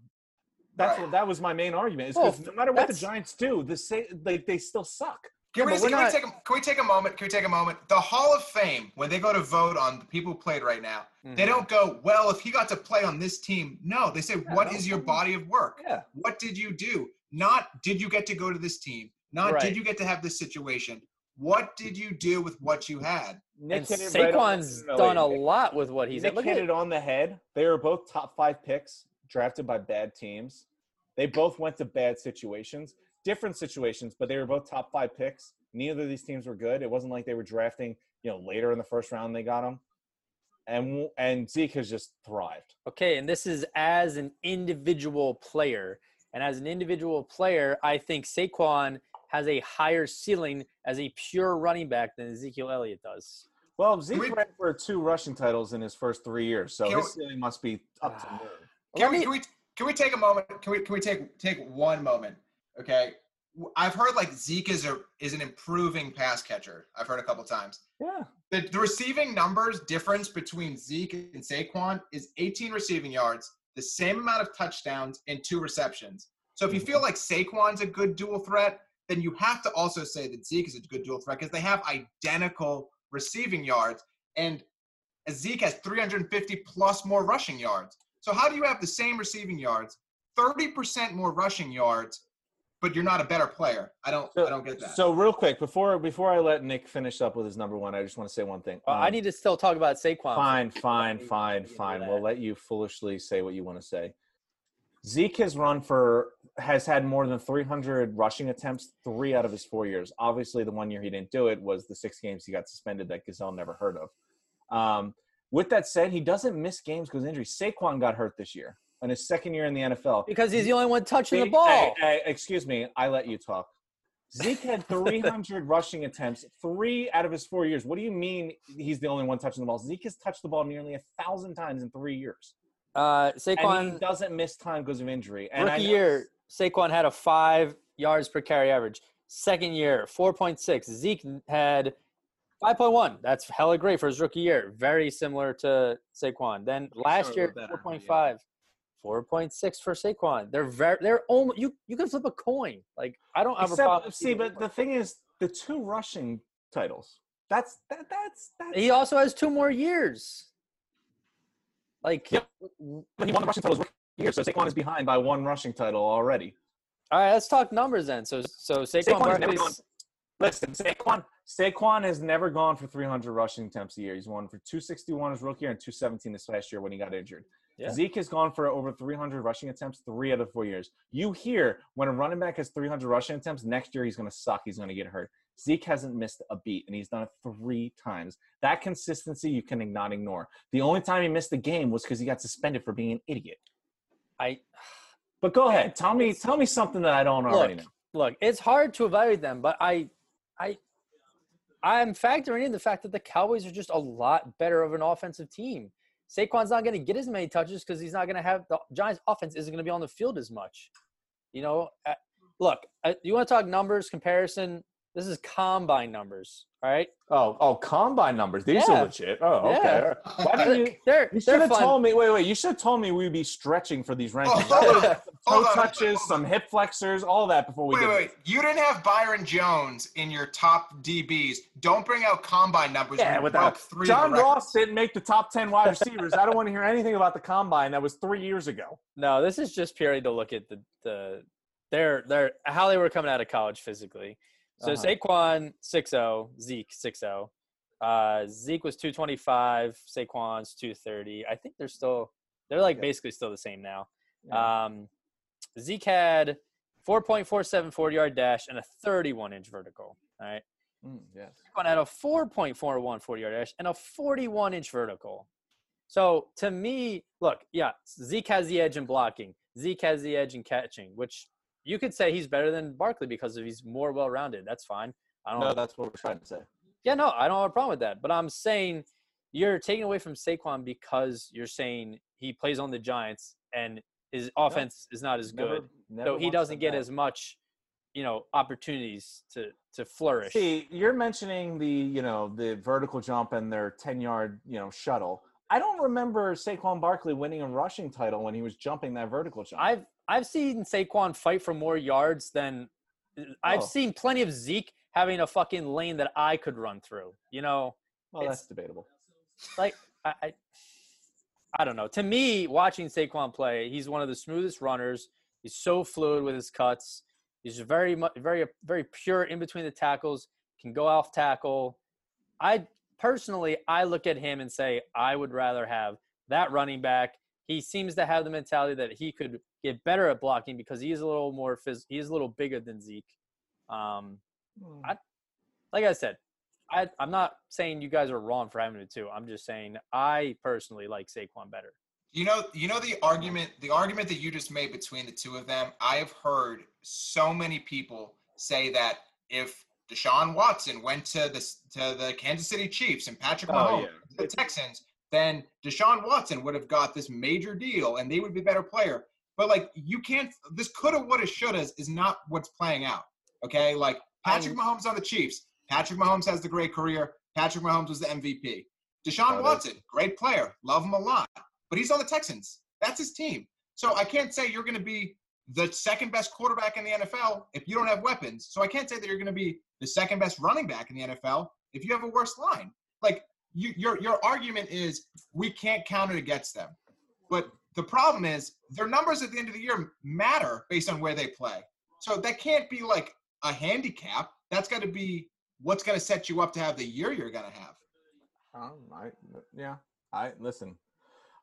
That's
Right.
what that was my main argument. Is
Well,
because no matter what the Giants do, the say they they still suck.
Can, we,
but we're
can, we take a, can we take a moment? Can we take a moment? The Hall of Fame, when they go to vote on the people who played right now, they
Mhm.
don't go, well, if he got to play on this team. No, they say, what
no,
is your body of work?
Yeah.
What did you do? Not did you get to go to this team? Not
Right.
did you get to have this situation? What did you do with what you had?
Nick
And
hit it right
Saquon's done a lot with what he's
Nick.
Look
hit
at
it on the head. They were both top five picks drafted by bad teams. They both went to bad situations, different situations, but they were both top five picks. Neither of these teams were good. It wasn't like they were drafting, you know, later in the first round they got them. And and Zeke has just thrived.
Okay, and this is as an individual player. And as an individual player, I think Saquon has a higher ceiling as a pure running back than Ezekiel Elliott does.
Well, Zeke
we-
ran for two rushing titles in his first three years, so
Can
his ceiling must be up to
Ah.
Can we,
me-
can we can we take a moment? Can we can we take take one moment? Okay. I've heard like Zeke is a is an improving pass catcher. I've heard a couple times.
Yeah.
The, the receiving numbers difference between Zeke and Saquon is 18 receiving yards, the same amount of touchdowns, and two receptions. So if you feel like Saquon's a good dual threat, then you have to also say that Zeke is a good dual threat because they have identical receiving yards, and Zeke has 350 plus more rushing yards. So how do you have the same receiving yards, 30% more rushing yards, but you're not a better player? I don't I don't get that.
So real quick, before before I let Nick finish up with his number one, I just want to say one thing.
Well, I
Um,
need to still talk about Saquon.
Fine, fine, fine, fine. We'll let you foolishly say what you want to say. Zeke has run for has had more than 300 rushing attempts three out of his four years. Obviously, the one year he didn't do it was the six games he got suspended that Gazelle never heard of. Um, with that said, he doesn't miss games because of injury. Saquon got hurt this year in his second year in the NFL.
Because he's the only one touching the ball.
hey, hey, excuse me, I let you talk. Zeke had 300 rushing attempts three out of his four years. What do you mean he's the only one touching the ball? Zeke has touched the ball nearly a thousand times in three years.
Uh,
And
Saquon
he doesn't miss time because of injury. And
rookie year, Saquon had a five yards per carry average. Second year, four point six. Zeke had five point one. That's hella great for his rookie year. Very similar to Saquon. Then last year,
little better,
four
but
point
yeah.
five. 4.6 for Saquon. They're very they're almost you you can flip a coin. Like I don't have a problem.
See, but the thing is, the two rushing titles. That's that. That's that's.
he also has two more years. Like
Yep. But he won the rushing titles rookie year, so Saquon is behind by one rushing title already.
all right, let's talk numbers then. So so Saquon,
Saquon
Barkley's
Listen, Saquon Saquon has never gone for 300 rushing attempts a year. He's won for 261 his rookie year and 217 this last year when he got injured.
Yeah.
Zeke has gone for over 300 rushing attempts three out of four years. You hear when a running back has 300 rushing attempts, next year he's going to suck. He's going to get hurt. Zeke hasn't missed a beat, and he's done it three times. That consistency you can not ignore. The only time he missed a game was because he got suspended for being an idiot.
I
But go ahead, tell me, tell me something that I don't already
look,
know.
look, it's hard to evaluate them, but I, I, I'm factoring in the fact that the Cowboys are just a lot better of an offensive team. Saquon's not going to get as many touches because he's not going to have the Giants' offense isn't going to be on the field as much. You know, uh, look, uh, you want to talk numbers comparison? This is combine numbers, all right?
Oh, oh, combine numbers. These
Yeah.
are legit. Oh, okay.
Yeah.
Why didn't you?
They're
You should have told me. Wait, wait. You should have told me we'd be stretching for these rankings.
Oh,
toe
on,
touches,
hold
some hip flexors, all that before we
Wait,
did.
wait,
this.
You didn't have Byron Jones in your top DBs. Don't bring out combine numbers.
Yeah,
when
without
three
John Ross didn't make the top ten wide receivers. I don't want to hear anything about the combine. That was three years ago.
No, this is just purely to look at the the their their how they were coming out of college physically. So
Uh-huh.
Saquon 6-0, Zeke 6-0. Uh, Zeke was 225, Saquon's 230. I think they're still they're like
Yeah.
basically still the same now.
Yeah.
Um, Zeke had 4.47 40 yard dash and a 31 inch vertical. All right.
Mm, yes.
Saquon had a 4.41 40 yard dash and a 41 inch vertical. So to me, look, yeah, Zeke has the edge in blocking. Zeke has the edge in catching, which you could say he's better than Barkley because of he's more well rounded. That's fine. I don't
No, that's what we're trying to say.
yeah, no, I don't have a problem with that. But I'm saying you're taking away from Saquon because you're saying he plays on the Giants and his offense is not as
Never-
good.
never
So he doesn't get
that.
as much, you know, opportunities to to flourish.
See, you're mentioning the you know the vertical jump and their ten yard you know shuttle. I don't remember Saquon Barkley winning a rushing title when he was jumping that vertical jump.
I've I've seen Saquon fight for more yards than I've
Oh.
seen plenty of Zeke having a fucking lane that I could run through. You know,
well,
it's-
that's debatable.
like I, I I don't know. To me, watching Saquon play, he's one of the smoothest runners. He's so fluid with his cuts. He's very very very pure in between the tackles. Can go off tackle. I personally I look at him and say I would rather have that running back. He seems to have the mentality that he could get better at blocking because he's a little more phys- he's a little bigger than Zeke. Um,
Hmm.
I- like I said, I, I'm not saying you guys are wrong for having it too. I'm just saying I personally like Saquon better.
You know, you know the argument, the argument that you just made between the two of them. I have heard so many people say that if Deshaun Watson went to the to the Kansas City Chiefs and Patrick
Oh,
Mahomes
yeah.
the Texans, then Deshaun Watson would have got this major deal and they would be a better player. But like, you can't. This coulda, woulda, shoulda is not what's playing out. Okay, like Patrick Mahomes on the Chiefs. Patrick Mahomes has the great career. Patrick Mahomes was the MVP. Deshaun. Watson, great player, love him a lot but he's on the Texans. That's his team. So I can't say you're going to be the second best quarterback in the NFL if you don't have weapons. So I can't say that you're going to be the second best running back in the NFL if you have a worse line. Like you, your your argument is we can't count it against them, but the problem is their numbers at the end of the year matter based on where they play. So that can't be like a handicap. That's got to be what's going to set you up to have the year you're going to have.
Um, I, yeah, I listen.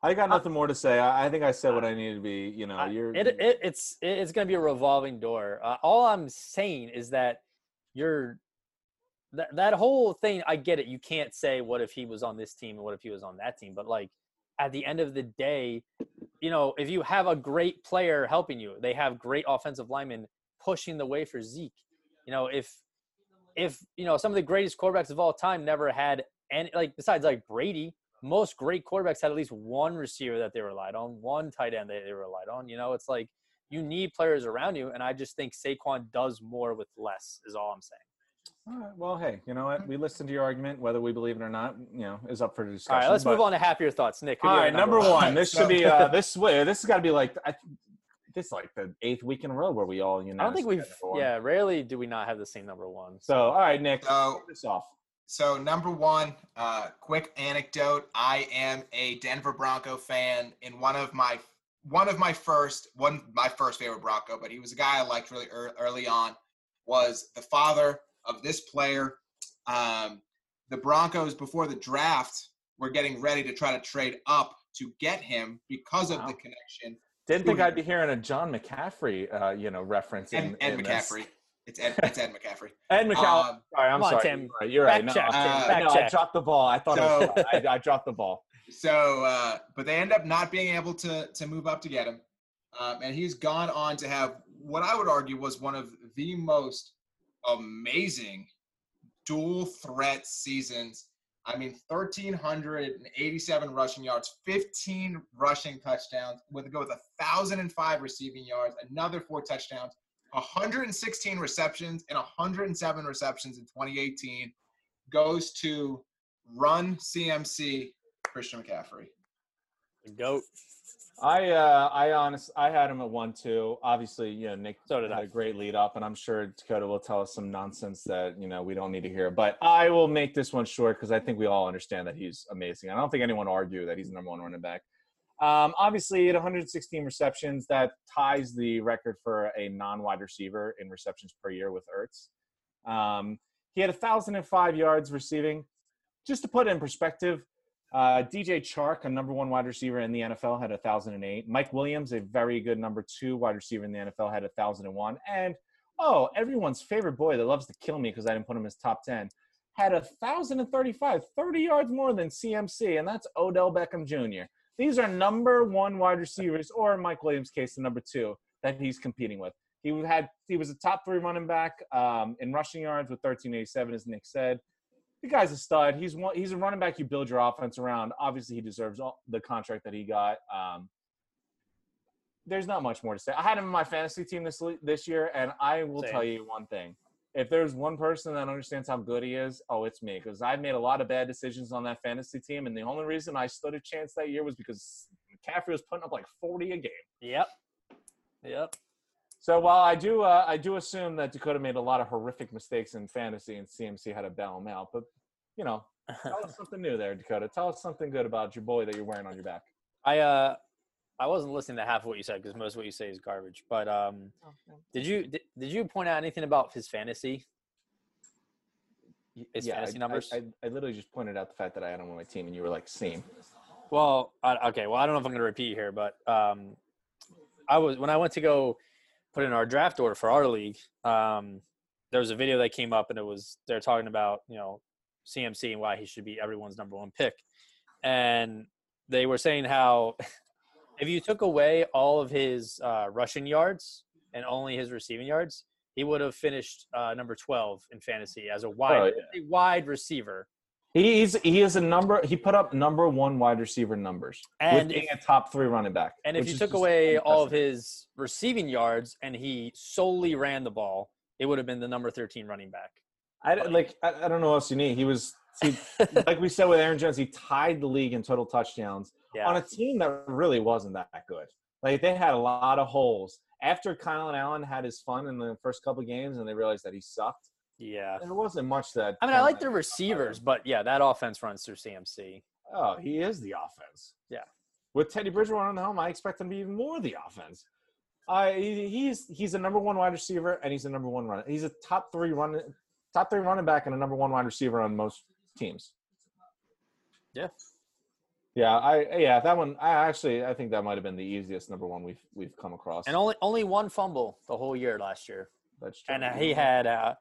I got nothing more to say. I, I think I said what I needed to be. You know,
I-
you're.
it, it it's it's going to be a revolving door. Uh, all I'm saying is that you're that that whole thing. I get it. You can't say what if he was on this team and what if he was on that team, but like at the end of the day, you know, if you have a great player helping you, they have great offensive linemen pushing the way for Zeke. You know, if if you know some of the greatest quarterbacks of all time never had any like besides like Brady, most great quarterbacks had at least one receiver that they relied on, one tight end that they relied on. You know, it's like you need players around you, and I just think Saquon does more with less. Is all I'm saying.
All right, well, hey, you know what? We listened to your argument, whether we believe it or not. You know, is up for discussion.
All right, let's
but-
move on to happier thoughts, Nick. All right, do
All
you
right,
have
number one. This should be uh, this way. This has got to be like I, this is like the eighth week in a row where we all you know.
I don't think we've. Yeah, rarely do we not have the same number one.
So all right, Nick,
So-
this off.
So number one, uh, quick anecdote. I am a Denver Bronco fan, and one of my one of my first one my first favorite Bronco, but he was a guy I liked really ear- early on. Was the father of this player. Um, the Broncos before the draft were getting ready to try to trade up to get him because of
Wow.
the connection.
Didn't think I'd be hearing a John McCaffrey, uh, you know, reference.
Ed,
in,
Ed
in this.
McCaffrey. It's Ed. It's Ed McCaffrey.
Ed McCaffrey.
Um,
sorry, I'm
on,
sorry.
Tim.
You're right. You're right.
Fact
No,
check,
Tim.
I, no, I dropped the ball. I thought it was, I, I dropped the ball.
So, uh, but they end up not being able to to move up to get him, um, and he's gone on to have what I would argue was one of the most amazing dual threat seasons. I mean, 1,387 rushing yards, 15 rushing touchdowns, with a go with 1,005 receiving yards, another four touchdowns, 116 receptions, and 107 receptions in 2018 goes to run CMC Christian McCaffrey.
The Goat.
I uh I honest I had him at one two. Obviously, you know, Nick
So did
had
I.
a great lead up, and I'm sure Dakota will tell us some nonsense that you know we don't need to hear. But I will make this one short because I think we all understand that he's amazing. I don't think anyone argue that he's the number one running back. Um, obviously, at 116 receptions, that ties the record for a non-wide receiver in receptions per year with Ertz. Um, he had 1,005 yards receiving. Just to put it in perspective, uh, DJ Chark, a number one wide receiver in the NFL, had 1,008. Mike Williams, a very good number two wide receiver in the NFL, had 1,001. And, oh, everyone's favorite boy that loves to kill me because I didn't put him as top 10, had 1,035, 30 yards more than CMC, and that's Odell Beckham Jr. These are number one wide receivers, or Mike Williams' case, the number two that he's competing with. He had he was a top three running back um, in rushing yards with 1387, as Nick said the guy's a stud. He's one. He's a running back you build your offense around. Obviously, he deserves all, the contract that he got. Um, there's not much more to say. I had him in my fantasy team this this year, and I will
Same.
tell you one thing: if there's one person that understands how good he is, oh, it's me. Because I made a lot of bad decisions on that fantasy team, and the only reason I stood a chance that year was because McCaffrey was putting up like 40 a game.
Yep. Yep.
So while I do, uh, I do assume that Dakota made a lot of horrific mistakes in fantasy, and CMC had to bail him out. But you know, tell us something new there, Dakota. Tell us something good about your boy that you're wearing on your back.
I uh I wasn't listening to half of what you said because most of what you say is garbage. But um, did you did, did you point out anything about his fantasy? His fantasy
I,
numbers?
I, I, I literally just pointed out the fact that I had him on my team, and you were like, "Same."
Well, I, okay. Well, I don't know if I'm going to repeat here, but um, I was when I went to go put in our draft order for our league. Um, there was a video that came up, and it was they're talking about you know CMC and why he should be everyone's number one pick, and they were saying how if you took away all of his uh, rushing yards and only his receiving yards, he would have finished uh, number 12 in fantasy as a wide,
Oh,
a wide receiver.
He's he is a number. He put up number one wide receiver numbers
And
being a top three running back.
And if you took away all of his receiving yards and he solely ran the ball, it would have been the number 13 running back.
I don't- like. I, I don't know what else you need. He was he, like we said with Aaron Jones. He tied the league in total touchdowns.
Yeah.
on a team that really wasn't that good. Like they had a lot of holes. After Kyle Allen had his fun in the first couple games and they realized that he sucked,
yeah.
there wasn't much that.
I mean, I like the receivers, but yeah, that offense runs through CMC.
Oh, he is the offense.
Yeah.
With Teddy Bridgewater on the helm, I expect him to be even more the offense. I he's he's a number one wide receiver and he's a number one runner. He's a top three run top three running back and a number one wide receiver on most teams.
Yeah.
Yeah, I yeah that one. I actually I think that might have been the easiest number one we've we've come across.
And only only one fumble the whole year last year.
That's true.
And uh, he had uh,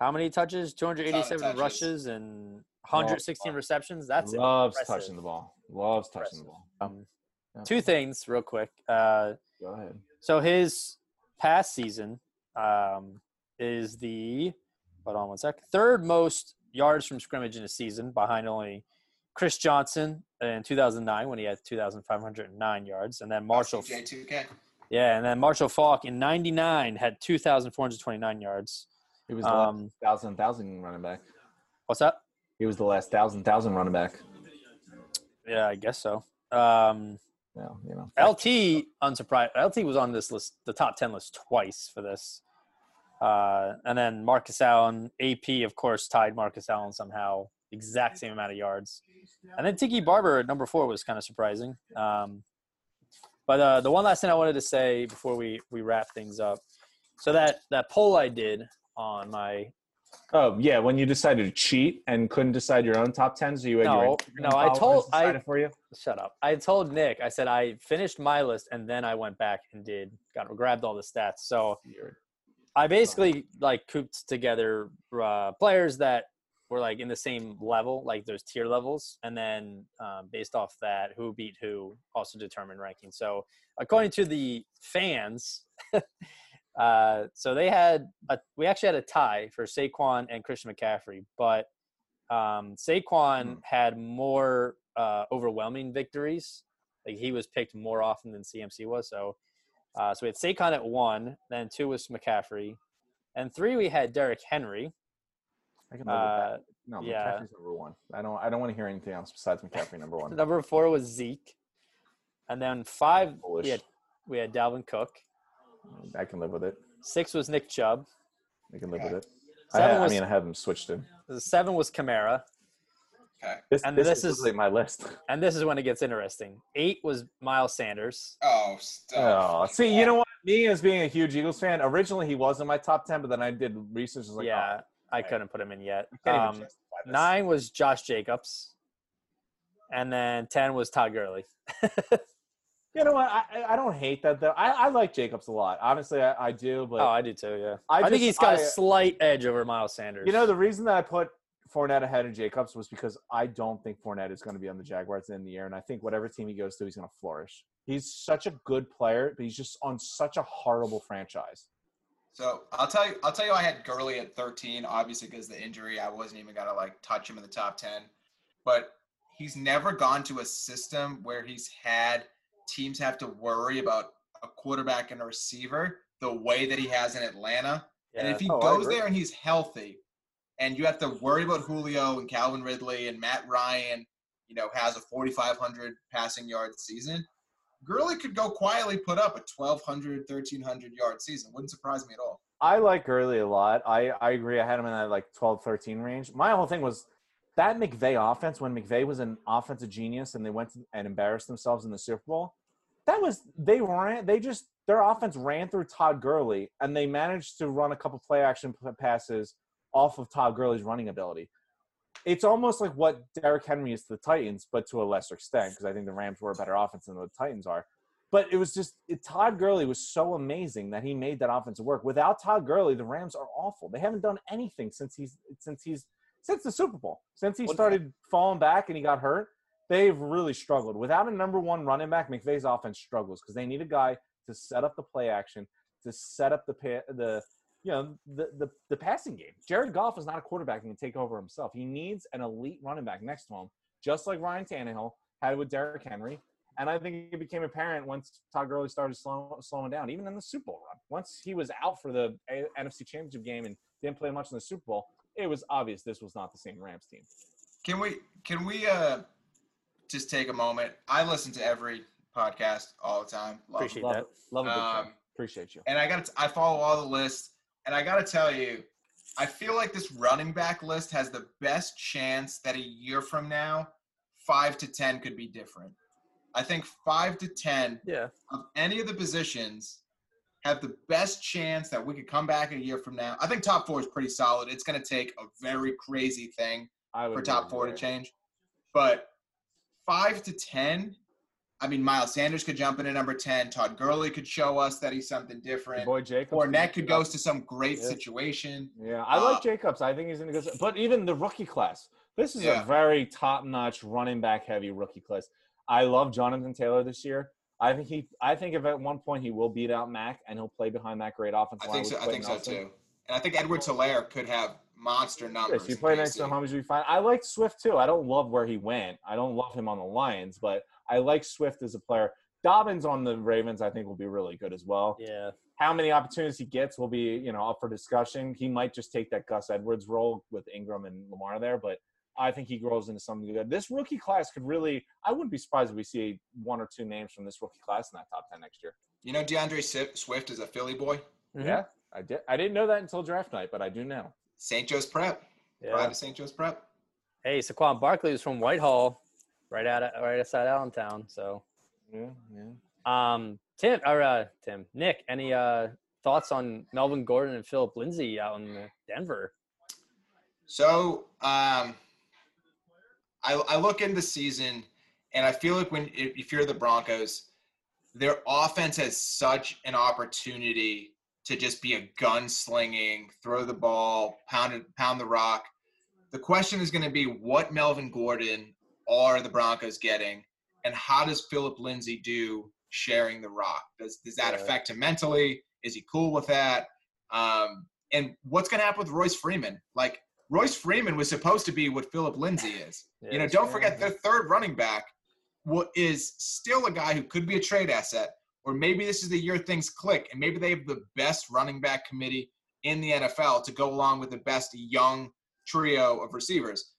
how many touches? 287
touches.
rushes and 116 receptions. That's
loves
impressive.
touching the ball. Loves touching the ball.
Um,
Yeah.
two things real quick. Uh,
Go ahead.
so his past season um, is the hold on one sec third most yards from scrimmage in a season, behind only Chris Johnson in 2009 when he had 2,509 yards, and then Marshall.
J2K.
Yeah, and then Marshall Faulk in '99 had 2,429 yards.
He was the last
Um,
thousand thousand running back.
what's that?
He was the last thousand thousand running back.
Yeah, I guess so. Um,
Yeah, you know.
LT, unsurprised. LT was on this list, the top 10 list twice for this. Uh, and then Marcus Allen, AP, of course, tied Marcus Allen somehow, exact same amount of yards. And then Tiki Barber at number four was kind of surprising. Um, but uh, the one last thing I wanted to say before we, we wrap things up. So that, that poll I did on my
Oh yeah, when you decided to cheat and couldn't decide your own top tens, so you had your
No,
Instagram
no, I told- I-
for you.
shut up. I told Nick, I said I finished my list and then I went back and did got grabbed all the stats. So I basically like cooped together uh, players that were like in the same level, like those tier levels, and then um, based off that, who beat who, also determined ranking. So according to the fans, uh, so they had a, we actually had a tie for Saquon and Christian McCaffrey, but um, Saquon had more uh, overwhelming victories. Like he was picked more often than CMC was. So, uh, so we had Saquon at one, then two was McCaffrey, and three we had Derrick Henry.
I can live with
Uh,
that. No,
yeah.
McCaffrey's number one. I don't. I don't want to hear anything else besides McCaffrey number one.
Number four was Zeke, and then five we had we had Dalvin Cook.
I can live with it.
Six was Nick Chubb.
I can live with it. I,
Seven
ha- I
was
mean, I have them switched in.
seven was Kamara,
Okay.
This,
And
this,
this
is,
is-
literally my list.
and this is when it gets interesting. Eight was Miles Sanders.
Oh, stop.
Oh, see, you know what? Me as being a huge Eagles fan, originally he was in my top ten, but then I did research. I was like,
yeah, I
okay.
couldn't put him in yet.
oh, I can't even
Um, nine was Josh Jacobs, and then ten was Todd Gurley.
You know what? I, I- I don't hate that though. I, I like Jacobs a lot. Honestly, I, I do. But
oh, I do too. Yeah,
I
I, think he's got a
I- uh,
slight edge over Miles Sanders.
you know the reason that I put Fournette ahead of Jacobs was because I don't think Fournette is going to be on the Jaguars in the year, and I think whatever team he goes to, he's going to flourish. He's such a good player, but he's just on such a horrible franchise.
So I'll tell you, I'll tell you, I had Gurley at 13, obviously because the injury, I wasn't even gonna like touch him in the top 10. But he's never gone to a system where he's had teams have to worry about a quarterback and a receiver the way that he has in Atlanta. And if he
Oh,
goes there and he's healthy, and you have to worry about Julio and Calvin Ridley and Matt Ryan, you know, has a 4,500 passing yard season. Gurley could go quietly put up a 1,200, 1,300 yard season. Wouldn't surprise me at all.
I like Gurley a lot. I, I agree. I had him in that like 12, 13 range. My whole thing was that McVay offense, when McVay was an offensive genius and they went and embarrassed themselves in the Super Bowl, that was they ran they just their offense ran through Todd Gurley and they managed to run a couple play action passes off of Todd Gurley's running ability. It's almost like what Derrick Henry is to the Titans, but to a lesser extent, because I think the Rams were a better offense than the Titans are. But it was just it, Todd Gurley was so amazing that he made that offense work. Without Todd Gurley, the Rams are awful. They haven't done anything since he's since he's since the Super Bowl. Since he started falling back and he got hurt, they've really struggled. Without a number one running back, McVay's offense struggles because they need a guy to set up the play action, to set up the pa- the you know the, the the passing game. Jared Goff is not a quarterback and can take over himself. He needs an elite running back next to him, just like Ryan Tannehill had with Derrick Henry. And I think it became apparent once Todd Gurley started slow, slowing down, even in the Super Bowl run. Once he was out for the A- NFC Championship game and didn't play much in the Super Bowl, it was obvious this was not the same Rams team.
Can we can we uh just take a moment? I listen to every podcast all the time. Love 'em.
Appreciate
Love
that.
it. Love a good show.
Um,
Appreciate you.
and I got to I follow all the lists, and I got to tell you, I feel like this running back list has the best chance that a year from now, five to ten could be different. I think five to ten
Yeah.
of any of the positions have the best chance that we could come back a year from now. I think top four is pretty solid. It's going to take a very crazy thing for top four to change. But five to ten, I mean, Miles Sanders could jump into number ten. Todd Gurley could show us that he's something
Your
different.
boy Jacobs.
Fournette could go to some great
Yeah.
situation.
Yeah, I
Uh,
like Jacobs. I think he's in a good. But even the rookie class, this is
Yeah.
a very top-notch running back heavy rookie class. I love Jonathan Taylor this year. I think he. I think if at one point he will beat out Mack and he'll play behind that great offensive
I
line.
think so. I think
Quentin
so too. And I think Edward Helaire could have monster numbers.
If you play next to
KC.
Holmes, you'll be fine. I like Swift too. I don't love where he went. I don't love him on the Lions, but I like Swift as a player. Dobbins on the Ravens, I think, will be really good as well.
Yeah.
How many opportunities he gets will be, you know, up for discussion. He might just take that Gus Edwards role with Ingram and Lamar there, but I think he grows into something good. This rookie class could really. I wouldn't be surprised if we see one or two names from this rookie class in that top ten next year.
You know, DeAndre Swift is a Philly boy.
Mhm.
Yeah, I did. I didn't know that until draft night, but I do now.
St. Joe's Prep.
Yeah.
Pride of St. Joe's Prep.
Hey, Saquon Barkley is from Whitehall, right out right outside Allentown. So,
Yeah, yeah.
um, Tim or uh, Tim, Nick, any uh thoughts on Melvin Gordon and Philip Lindsay out in Denver?
So um, I, I look into the season, and I feel like when if you're the Broncos, their offense has such an opportunity to just be a gunslinging, throw the ball, pound it, pound the rock. The question is going to be what Melvin Gordon are the Broncos getting, and how does Philip Lindsay do sharing the rock? Does does that affect him mentally? Is he cool with that? Um, and what's going to happen with Royce Freeman? Like Royce Freeman was supposed to be what Philip Lindsay is.
Yeah,
you know, don't forget their third running back is still a guy who could be a trade asset, or maybe this is the year things click, and maybe they have the best running back committee in the NFL to go along with the best young trio of receivers.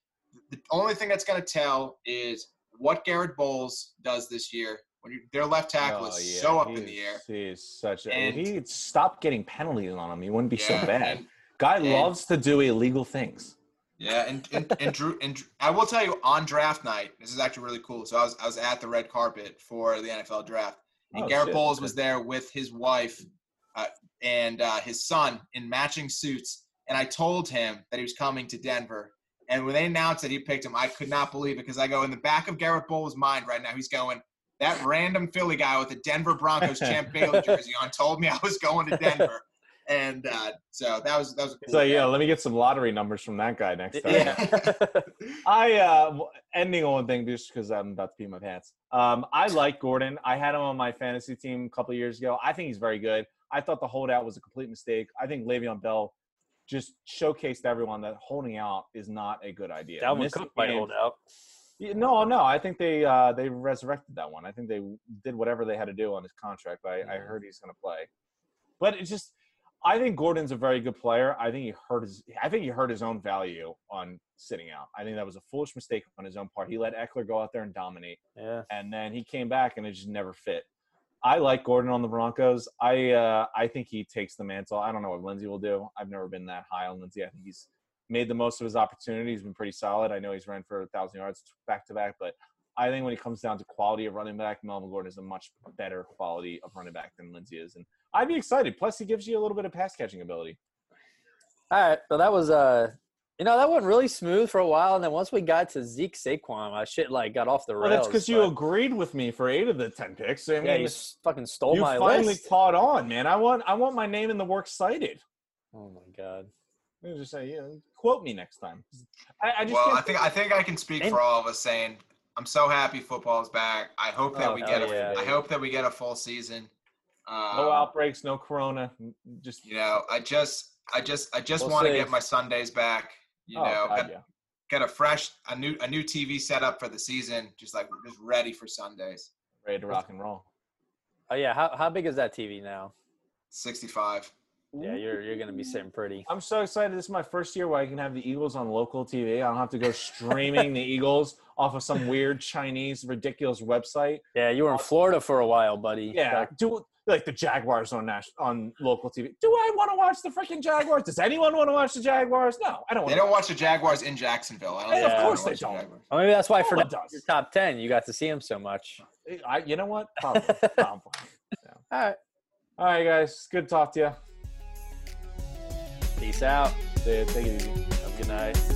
The only thing that's going to tell is what Garett Bolles does this year. When you, their left tackle
Oh,
is
yeah,
so up in the air.
is- He is such a.
And-
if he stopped getting penalties on him, he wouldn't be
Yeah,
so bad.
and-
Guy
and-
loves to do illegal things.
Yeah, and and, and Drew and I will tell you on draft night, this is actually really cool. So I was I was at the red carpet for the NFL draft, and
Oh,
Garett
shit, Bolles
was there with his wife uh, and uh, his son in matching suits. And I told him that he was coming to Denver. And when they announced that he picked him, I could not believe it because I go in the back of Garett Bolles' mind right now. He's going that random Philly guy with the Denver Broncos champ Bailey jersey on told me I was going to Denver. And uh, so that was that was cool.
So yeah,
thing.
let me get some lottery numbers from that guy next time.
Yeah.
I uh ending on one thing just because I'm about to pee my pants. Um, I like Gordon. I had him on my fantasy team a couple of years ago. I think he's very good. I thought the holdout was a complete mistake. I think Le'Veon Bell just showcased to everyone that holding out is not a good idea.
That
Missing
Cook might
games-
hold out.
Yeah, No, no. I think they uh, they resurrected that one. I think they did whatever they had to do on his contract. I, I
Yeah.
heard he's going to play, but it's just I think Gordon's a very good player. I think he hurt his I think he hurt his own value on sitting out. I think that was a foolish mistake on his own part. He let Ekeler go out there and dominate,
Yeah.
and then he came back and it just never fit. I like Gordon on the Broncos. I uh, I think he takes the mantle. I don't know what Lindsay will do. I've never been that high on Lindsay. I think he's made the most of his opportunity. He's been pretty solid. I know he's ran for a thousand yards back to back, but I think when it comes down to quality of running back, Melvin Gordon is a much better quality of running back than Lindsay is, and I'd be excited. Plus, he gives you a little bit of pass catching ability.
All right. So that was uh you know, that went really smooth for a while, and then once we got to Zeke Saquon, my shit like got off the rails.
Well, that's because you agreed with me for eight of the ten picks. I mean,
yeah, you fucking stole my list.
you
my
finally
list.
caught on, man. I want I want my name in the works cited.
oh my god.
Let just say, you know, quote me next time. I, I just
well, I think I think I can speak
And-
for all of us saying I'm so happy football's back. I hope that
Oh,
we get a
yeah.
I hope that we get a full season. Um,
no outbreaks, no corona. Just
You know, I just I just I just
We'll
want to get my Sundays back. You
oh,
know,
God,
got,
yeah.
got a fresh a new a new TV setup for the season. Just like just ready for Sundays.
ready to rock and roll.
Oh yeah, how how big is that TV now?
65.
Yeah, you're you're gonna be sitting pretty.
I'm so excited. This is my first year where I can have the Eagles on local TV. I don't have to go streaming the Eagles off of some weird Chinese ridiculous website.
Yeah, you were in Florida for a while, buddy.
Yeah,
Back-
do like the Jaguars on national on local TV. Do I want to watch the freaking Jaguars? Does anyone want to watch the Jaguars? No, I don't.
They
Want
don't watch the Jaguars in Jacksonville. I don't
Hey,
think
of course
they don't.
Jaguars.
Well, maybe that's why
No
for
one
the
does.
top ten, you got to see them so much.
I, you know what? Probably. Probably.
All right,
All right, guys. Good to talk to you.
Peace out.
Take it easy.
Have a good night.